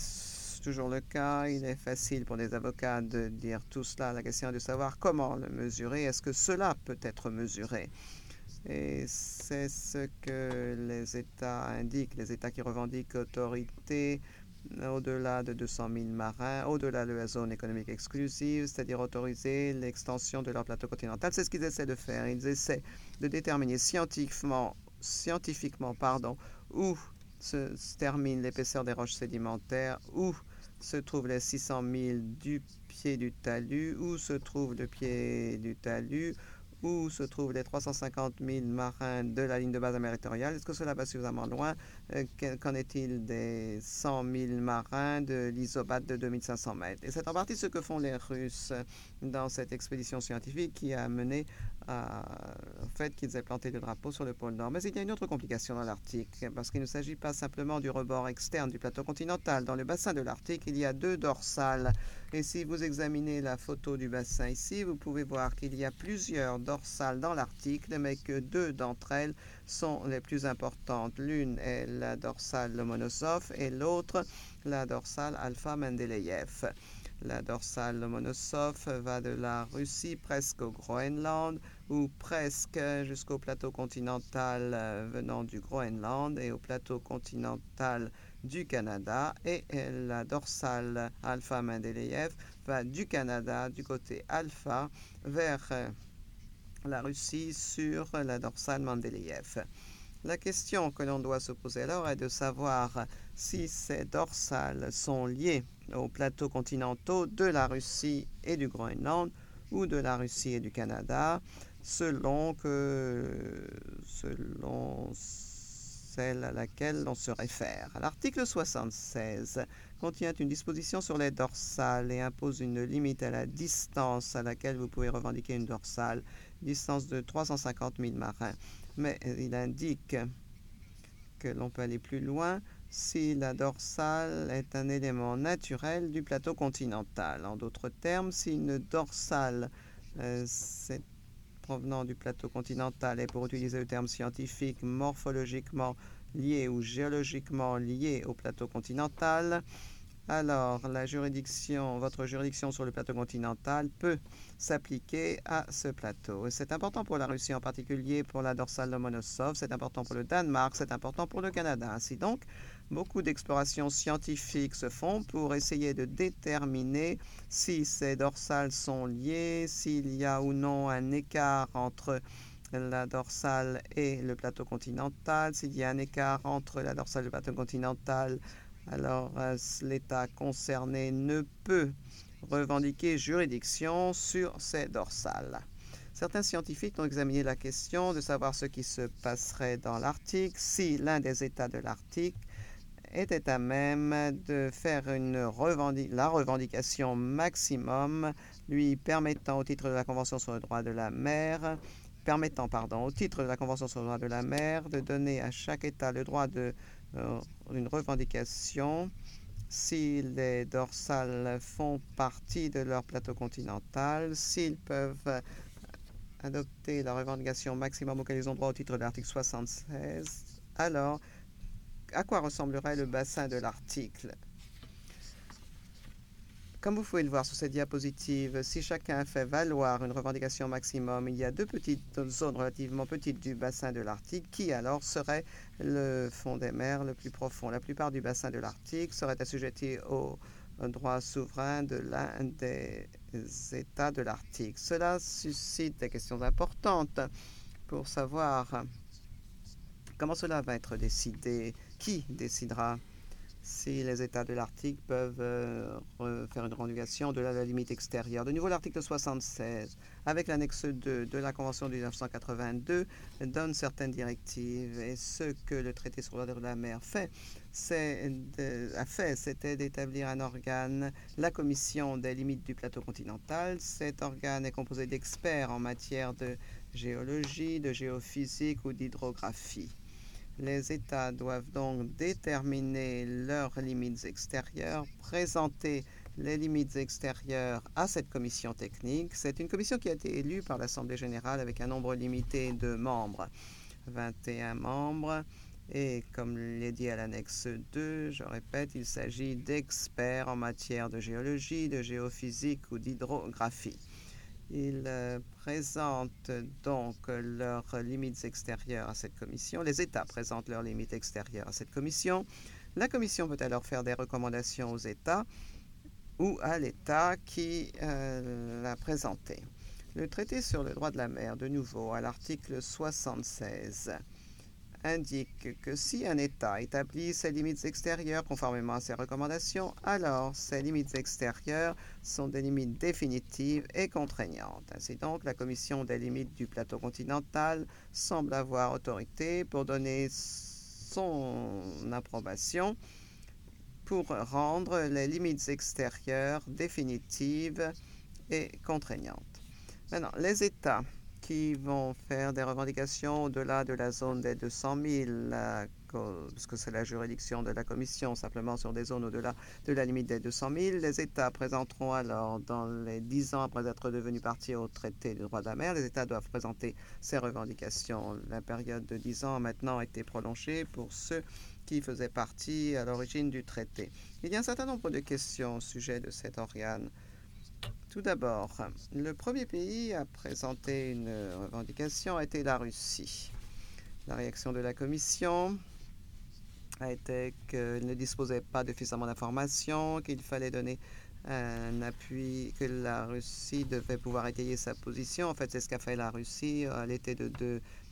toujours le cas, il est facile pour les avocats de dire tout cela. La question est de savoir comment le mesurer. Est-ce que cela peut être mesuré? Et c'est ce que les États indiquent, les États qui revendiquent autorité au-delà de 200 000 marins, au-delà de la zone économique exclusive, c'est-à-dire autoriser l'extension de leur plateau continental. C'est ce qu'ils essaient de faire. Ils essaient de déterminer scientifiquement, scientifiquement pardon, où se, termine l'épaisseur des roches sédimentaires, où se trouvent les 600 000 du pied du talus, où se trouve le pied du talus, où se trouvent les 350 000 marins de la ligne de base territoriale. Est-ce que cela va suffisamment loin? Euh, Qu'en est-il des 100 000 marins de l'isobat de 2500 mètres? Et c'est en partie ce que font les Russes dans cette expédition scientifique qui a mené au fait qu'ils aient planté le drapeau sur le pôle Nord. Mais il y a une autre complication dans l'Arctique, parce qu'il ne s'agit pas simplement du rebord externe du plateau continental. Dans le bassin de l'Arctique, il y a deux dorsales. Et si vous examinez la photo du bassin ici, vous pouvez voir qu'il y a plusieurs dorsales dans l'Arctique, mais que deux d'entre elles sont les plus importantes. L'une est la dorsale Lomonosov et l'autre la dorsale Alpha Mendeleïev. La dorsale Lomonosov va de la Russie presque au Groenland ou presque jusqu'au plateau continental euh, venant du Groenland et au plateau continental du Canada et la dorsale Alpha Mendeleïev va du Canada du côté alpha vers euh, la Russie sur la dorsale Mendeleïev. La question que l'on doit se poser alors est de savoir si ces dorsales sont liées aux plateaux continentaux de la Russie et du Groenland ou de la Russie et du Canada, selon que selon celle à laquelle l'on se réfère. L'article 76 contient une disposition sur les dorsales et impose une limite à la distance à laquelle vous pouvez revendiquer une dorsale, distance de 350 000 marins mais il indique que l'on peut aller plus loin si la dorsale est un élément naturel du plateau continental. En d'autres termes, si une dorsale euh, provenant du plateau continental et pour utiliser le terme scientifique morphologiquement liée ou géologiquement liée au plateau continental, alors la juridiction, votre juridiction sur le plateau continental peut s'appliquer à ce plateau. C'est important pour la Russie en particulier, pour la dorsale Lomonosov, c'est important pour le Danemark, c'est important pour le Canada. Ainsi donc, beaucoup d'explorations scientifiques se font pour essayer de déterminer si ces dorsales sont liées, s'il y a ou non un écart entre la dorsale et le plateau continental, s'il y a un écart entre la dorsale et le plateau continental alors euh, l'État concerné ne peut revendiquer juridiction sur ces dorsales. Certains scientifiques ont examiné la question de savoir ce qui se passerait dans l'Arctique si l'un des États de l'Arctique était à même de faire une la revendication maximum lui permettant au titre de la Convention sur le droit de la mer permettant pardon, au titre de la Convention sur le droit de la mer de donner à chaque État le droit de euh, revendication si les dorsales font partie de leur plateau continental, s'ils peuvent adopter la revendication maximum auquel ils ont droit au titre de l'article 76, alors à quoi ressemblerait le bassin de l'article comme vous pouvez le voir sur cette diapositive, si chacun fait valoir une revendication maximum, il y a deux petites zones relativement petites du bassin de l'Arctique qui alors seraient le fond des mers le plus profond. La plupart du bassin de l'Arctique serait assujetti au droit souverain de l'un des États de l'Arctique. Cela suscite des questions importantes pour savoir comment cela va être décidé, qui décidera si les États de l'Arctique peuvent euh, faire une revendication de la limite extérieure? De nouveau, l'article 76, avec l'annexe 2 de la Convention de 1982, donne certaines directives. Et ce que le traité sur l'ordre de la mer a fait, c'était d'établir un organe, la Commission des limites du plateau continental. Cet organe est composé d'experts en matière de géologie, de géophysique ou d'hydrographie. Les États doivent donc déterminer leurs limites extérieures, présenter les limites extérieures à cette commission technique. C'est une commission qui a été élue par l'Assemblée générale avec un nombre limité de membres, 21 membres, Et comme l'ai dit à l'annexe 2, je répète, il s'agit d'experts en matière de géologie, de géophysique ou d'hydrographie. Ils euh, présentent donc leurs limites extérieures à cette commission. Les États présentent leurs limites extérieures à cette commission. La commission peut alors faire des recommandations aux États ou à l'État qui euh, l'a présenté. Le traité sur le droit de la mer, de nouveau, à l'article 76, indique que si un État établit ses limites extérieures conformément à ses recommandations, alors ces limites extérieures sont des limites définitives et contraignantes. Ainsi donc, la Commission des limites du plateau continental semble avoir autorité pour donner son approbation pour rendre les limites extérieures définitives et contraignantes. Maintenant, les États qui vont faire des revendications au-delà de la zone des 200 000, parce que c'est la juridiction de la Commission, simplement sur des zones au-delà de la limite des 200 000. Les États présenteront alors, dans les 10 ans après être devenus partis au traité du droit de la mer, les États doivent présenter ces revendications. La période de 10 ans a maintenant été prolongée pour ceux qui faisaient partie à l'origine du traité. Il y a un certain nombre de questions au sujet de cet organe. Tout d'abord, le premier pays à présenter une revendication a été la Russie. La réaction de la Commission a été qu'elle ne disposait pas suffisamment d'informations, qu'il fallait donner un appui, que la Russie devait pouvoir étayer sa position. En fait, c'est ce qu'a fait la Russie à l'été de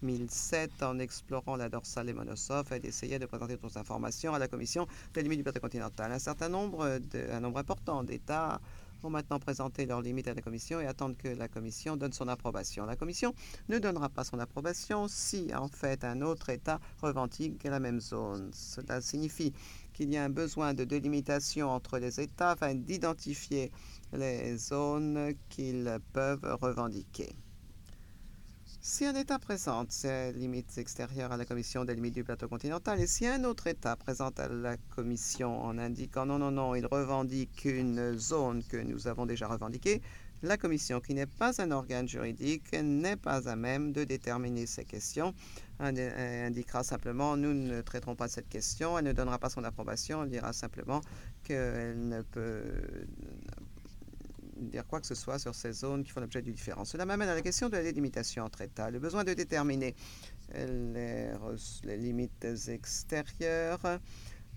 2007 en explorant la dorsale et Monosov et d'essayer de présenter toutes informations à la Commission des limites du plateau continental. Un certain nombre, un nombre important d'États vont maintenant présenter leurs limites à la Commission et attendre que la Commission donne son approbation. La Commission ne donnera pas son approbation si, en fait, un autre État revendique la même zone. Cela signifie qu'il y a un besoin de délimitation entre les États afin d'identifier les zones qu'ils peuvent revendiquer. Si un État présente ses limites extérieures à la Commission des limites du plateau continental et si un autre État présente à la Commission en indiquant non, non, non, il revendique une zone que nous avons déjà revendiquée, la Commission, qui n'est pas un organe juridique, n'est pas à même de déterminer ces questions. Elle indiquera simplement nous ne traiterons pas cette question, elle ne donnera pas son approbation, elle dira simplement qu'elle ne peut dire quoi que ce soit sur ces zones qui font l'objet du différent. Cela m'amène à la question de la délimitation entre États. Le besoin de déterminer les, les limites extérieures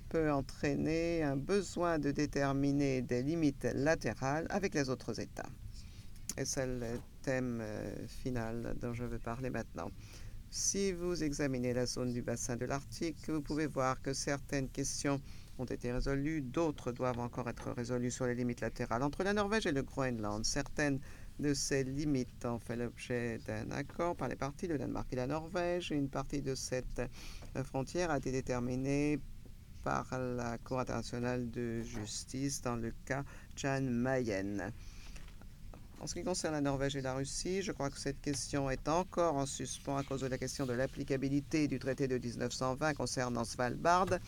peut entraîner un besoin de déterminer des limites latérales avec les autres États. Et c'est le thème euh, final dont je veux parler maintenant. Si vous examinez la zone du bassin de l'Arctique, vous pouvez voir que certaines questions ont été résolues, d'autres doivent encore être résolues sur les limites latérales entre la Norvège et le Groenland. Certaines de ces limites ont fait l'objet d'un accord par les parties, le Danemark et la Norvège. Une partie de cette frontière a été déterminée par la Cour internationale de justice dans le cas Jan Mayen. En ce qui concerne la Norvège et la Russie, je crois que cette question est encore en suspens à cause de la question de l'applicabilité du traité de 1920 concernant Svalbard.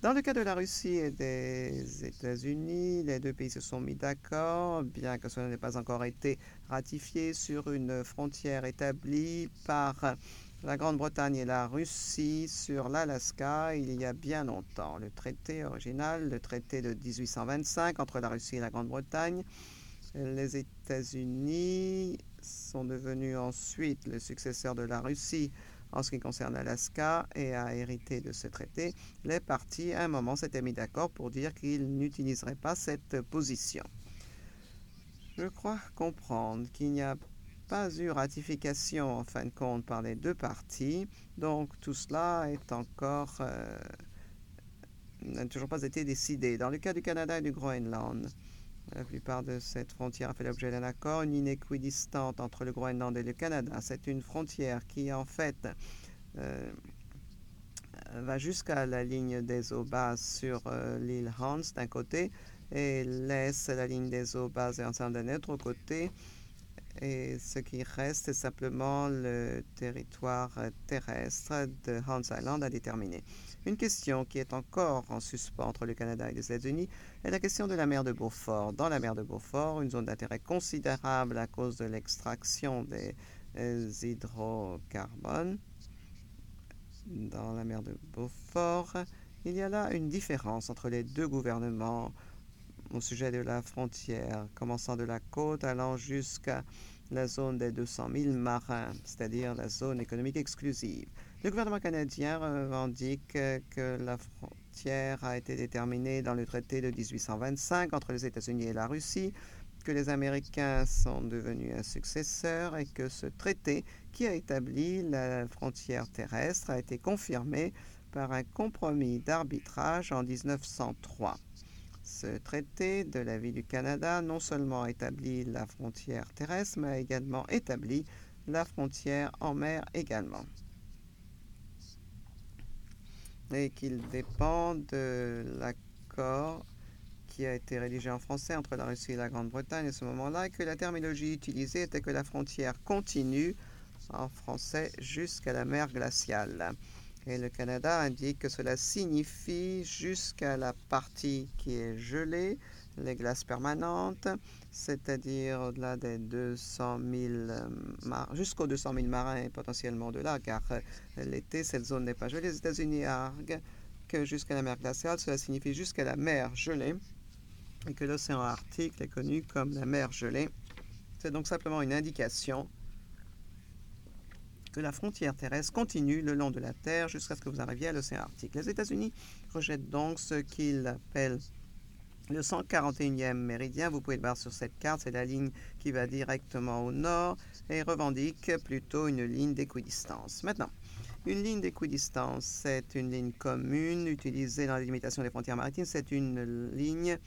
Dans le cas de la Russie et des États-Unis, les deux pays se sont mis d'accord, bien que cela n'ait pas encore été ratifié, sur une frontière établie par la Grande-Bretagne et la Russie sur l'Alaska il y a bien longtemps. Le traité original, le traité de 1825 entre la Russie et la Grande-Bretagne, les États-Unis sont devenus ensuite le successeur de la Russie en ce qui concerne Alaska et a hérité de ce traité, les partis à un moment s'étaient mis d'accord pour dire qu'ils n'utiliseraient pas cette position. Je crois comprendre qu'il n'y a pas eu ratification en fin de compte par les deux parties, donc tout cela est encore euh, n'a toujours pas été décidé. Dans le cas du Canada et du Groenland, la plupart de cette frontière a fait l'objet d'un accord, une ligne équidistante entre le Groenland et le Canada. C'est une frontière qui, en fait, euh, va jusqu'à la ligne des eaux basses sur euh, l'île Hans d'un côté et laisse la ligne des eaux basses et ensemble d'un autre côté. Et ce qui reste, c'est simplement le territoire terrestre de Hans Island à déterminer. Une question qui est encore en suspens entre le Canada et les États-Unis est la question de la mer de Beaufort. Dans la mer de Beaufort, une zone d'intérêt considérable à cause de l'extraction des hydrocarbones, dans la mer de Beaufort. Il y a là une différence entre les deux gouvernements au sujet de la frontière, commençant de la côte allant jusqu'à la zone des 200 000 marins, c'est-à-dire la zone économique exclusive. Le gouvernement canadien revendique que la frontière a été déterminée dans le traité de 1825 entre les États-Unis et la Russie, que les Américains sont devenus un successeur et que ce traité qui a établi la frontière terrestre a été confirmé par un compromis d'arbitrage en 1903. Ce traité de la vie du Canada non seulement établit la frontière terrestre, mais a également établi la frontière en mer également. Et qu'il dépend de l'accord qui a été rédigé en français entre la Russie et la Grande-Bretagne à ce moment-là, et que la terminologie utilisée était que la frontière continue en français jusqu'à la mer glaciale. Et le Canada indique que cela signifie jusqu'à la partie qui est gelée, les glaces permanentes, c'est-à-dire au-delà des 200 000 jusqu'aux 200 000 marins et potentiellement au-delà, car euh, l'été, cette zone n'est pas gelée. Les États-Unis arguent que jusqu'à la mer glaciale, cela signifie jusqu'à la mer gelée, et que l'océan Arctique est connu comme la mer gelée. C'est donc simplement une indication que la frontière terrestre continue le long de la Terre jusqu'à ce que vous arriviez à l'océan Arctique. Les États-Unis rejettent donc ce qu'ils appellent le 141e méridien. Vous pouvez le voir sur cette carte, c'est la ligne qui va directement au nord et revendique plutôt une ligne d'équidistance. Maintenant, une ligne d'équidistance, c'est une ligne commune utilisée dans la limitation des frontières maritimes. C'est une ligne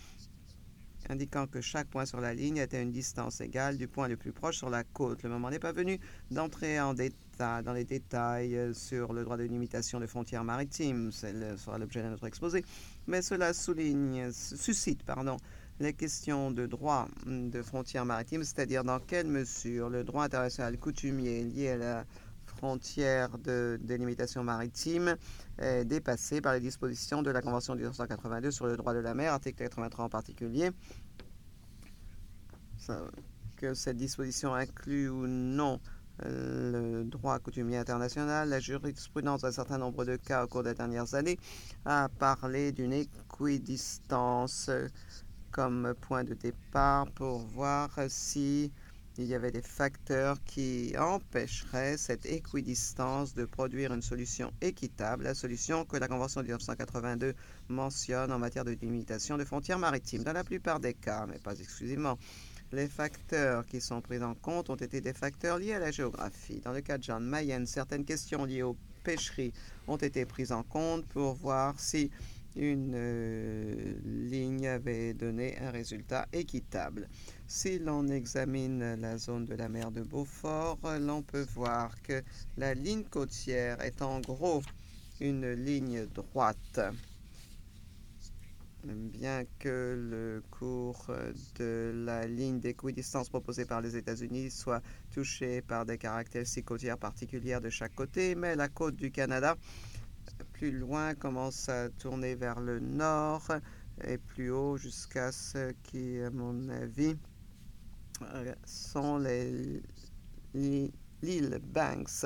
indiquant que chaque point sur la ligne était à une distance égale du point le plus proche sur la côte. Le moment n'est pas venu d'entrer en dans les détails euh, sur le droit de limitation des frontières maritimes, ce sera l'objet de notre exposé, mais cela souligne, suscite pardon, les questions de droit de frontières maritimes, c'est-à-dire dans quelle mesure le droit international coutumier lié à la frontière de délimitation maritime est dépassé par les dispositions de la Convention de 1982 sur le droit de la mer, article 83 en particulier. que cette disposition inclut ou non le droit coutumier international, la jurisprudence d'un certain nombre de cas au cours des dernières années a parlé d'une équidistance comme point de départ pour voir si il y avait des facteurs qui empêcheraient cette équidistance de produire une solution équitable, la solution que la Convention de 1982 mentionne en matière de limitation de frontières maritimes. Dans la plupart des cas, mais pas exclusivement, les facteurs qui sont pris en compte ont été des facteurs liés à la géographie. Dans le cas de John Mayen, certaines questions liées aux pêcheries ont été prises en compte pour voir si une euh, ligne avait donné un résultat équitable. Si l'on examine la zone de la mer de Beaufort, l'on peut voir que la ligne côtière est en gros une ligne droite. Bien que le cours de la ligne d'équidistance proposée par les États-Unis soit touché par des caractéristiques côtières particulières de chaque côté, mais la côte du Canada plus loin commence à tourner vers le nord et plus haut jusqu'à ce qui, à mon avis, euh, sont les l'île Banks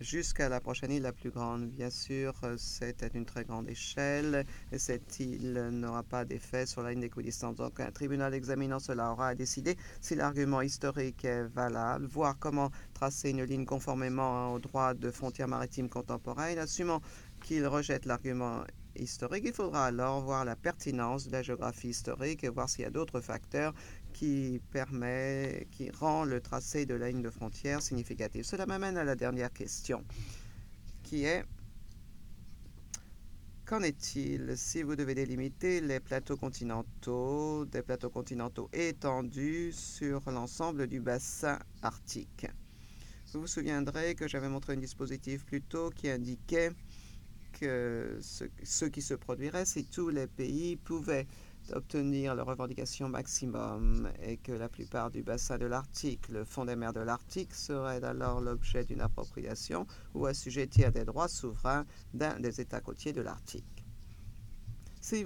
jusqu'à la prochaine île la plus grande. Bien sûr, c'est à une très grande échelle et cette île n'aura pas d'effet sur la ligne d'équidistance. Donc, un tribunal examinant cela aura à décider si l'argument historique est valable, voir comment tracer une ligne conformément au droit de frontières maritimes contemporaines, assumant qu'il rejette l'argument historique, il faudra alors voir la pertinence de la géographie historique et voir s'il y a d'autres facteurs qui permet, qui rend le tracé de la ligne de frontière significatif. Cela m'amène à la dernière question, qui est Qu'en est-il si vous devez délimiter les plateaux continentaux, des plateaux continentaux étendus sur l'ensemble du bassin arctique? Vous vous souviendrez que j'avais montré un dispositif plus tôt qui indiquait ce, qui se produirait si tous les pays pouvaient obtenir leur revendication maximum et que la plupart du bassin de l'Arctique, le fond des mers de l'Arctique, serait alors l'objet d'une appropriation ou assujetti à des droits souverains d'un des États côtiers de l'Arctique. Si,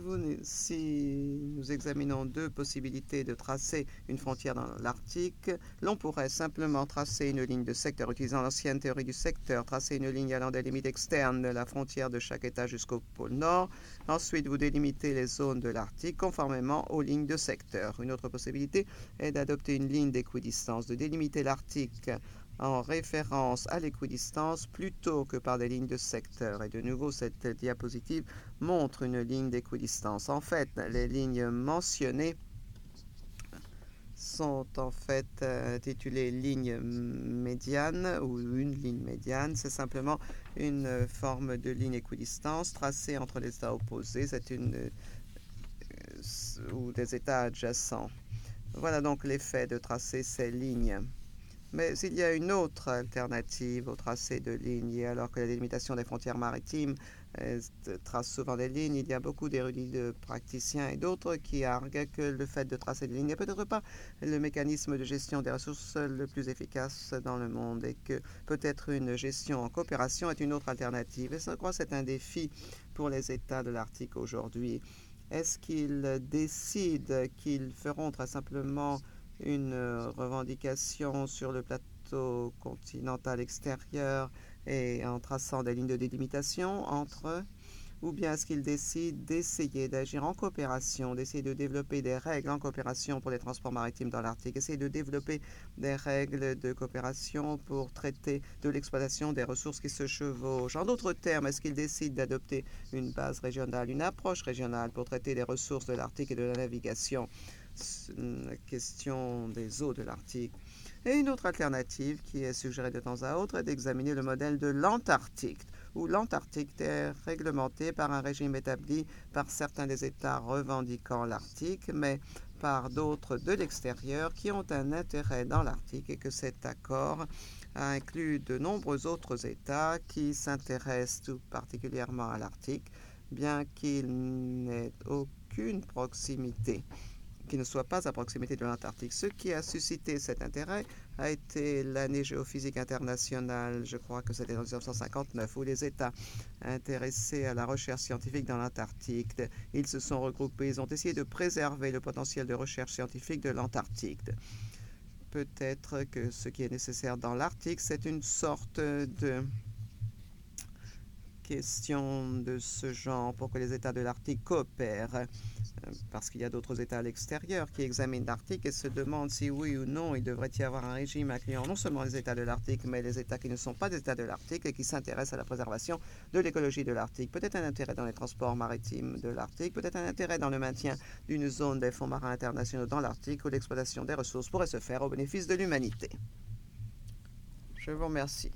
nous examinons deux possibilités de tracer une frontière dans l'Arctique, l'on pourrait simplement tracer une ligne de secteur utilisant l'ancienne théorie du secteur, tracer une ligne allant des limites externes de la frontière de chaque État jusqu'au pôle Nord. Ensuite, vous délimitez les zones de l'Arctique conformément aux lignes de secteur. Une autre possibilité est d'adopter une ligne d'équidistance, de délimiter l'Arctique en référence à l'équidistance plutôt que par des lignes de secteur. Et de nouveau, cette diapositive montre une ligne d'équidistance. En fait, les lignes mentionnées sont en fait euh, titulées lignes médianes ou une ligne médiane. C'est simplement une forme de ligne équidistance tracée entre les états opposés. C'est une euh, ou des états adjacents. Voilà donc l'effet de tracer ces lignes. Mais il y a une autre alternative au tracé de lignes, alors que la délimitation des frontières maritimes euh, trace souvent des lignes, il y a beaucoup d'érudits de praticiens et d'autres qui arguent que le fait de tracer des lignes n'est peut-être pas le mécanisme de gestion des ressources le plus efficace dans le monde et que peut-être une gestion en coopération est une autre alternative. Et je crois que c'est un défi pour les États de l'Arctique aujourd'hui? Est-ce qu'ils décident qu'ils feront très simplement une euh, revendication sur le plateau continental extérieur et en traçant des lignes de délimitation entre eux ou bien est-ce qu'ils décident d'essayer d'agir en coopération, d'essayer de développer des règles en coopération pour les transports maritimes dans l'Arctique, essayer de développer des règles de coopération pour traiter de l'exploitation des ressources qui se chevauchent. En d'autres termes, est-ce qu'ils décident d'adopter une base régionale, une approche régionale pour traiter des ressources de l'Arctique et de la navigation la question des eaux de l'Arctique. Et une autre alternative qui est suggérée de temps à autre est d'examiner le modèle de l'Antarctique, où l'Antarctique est réglementé par un régime établi par certains des États revendiquant l'Arctique, mais par d'autres de l'extérieur qui ont un intérêt dans l'Arctique et que cet accord inclut de nombreux autres États qui s'intéressent tout particulièrement à l'Arctique, bien qu'il n'ait aucune proximité qui ne soit pas à proximité de l'Antarctique. Ce qui a suscité cet intérêt a été l'année géophysique internationale, je crois que c'était en 1959, où les États intéressés à la recherche scientifique dans l'Antarctique, ils se sont regroupés, ils ont essayé de préserver le potentiel de recherche scientifique de l'Antarctique. Peut-être que ce qui est nécessaire dans l'Arctique, c'est une sorte de question de ce genre pour que les États de l'Arctique coopèrent, euh, parce qu'il y a d'autres États à l'extérieur qui examinent l'Arctique et se demandent si oui ou non il devrait y avoir un régime incluant non seulement les États de l'Arctique, mais les États qui ne sont pas des États de l'Arctique et qui s'intéressent à la préservation de l'écologie de l'Arctique. Peut-être un intérêt dans les transports maritimes de l'Arctique, peut-être un intérêt dans le maintien d'une zone des fonds marins internationaux dans l'Arctique où l'exploitation des ressources pourrait se faire au bénéfice de l'humanité. Je vous remercie.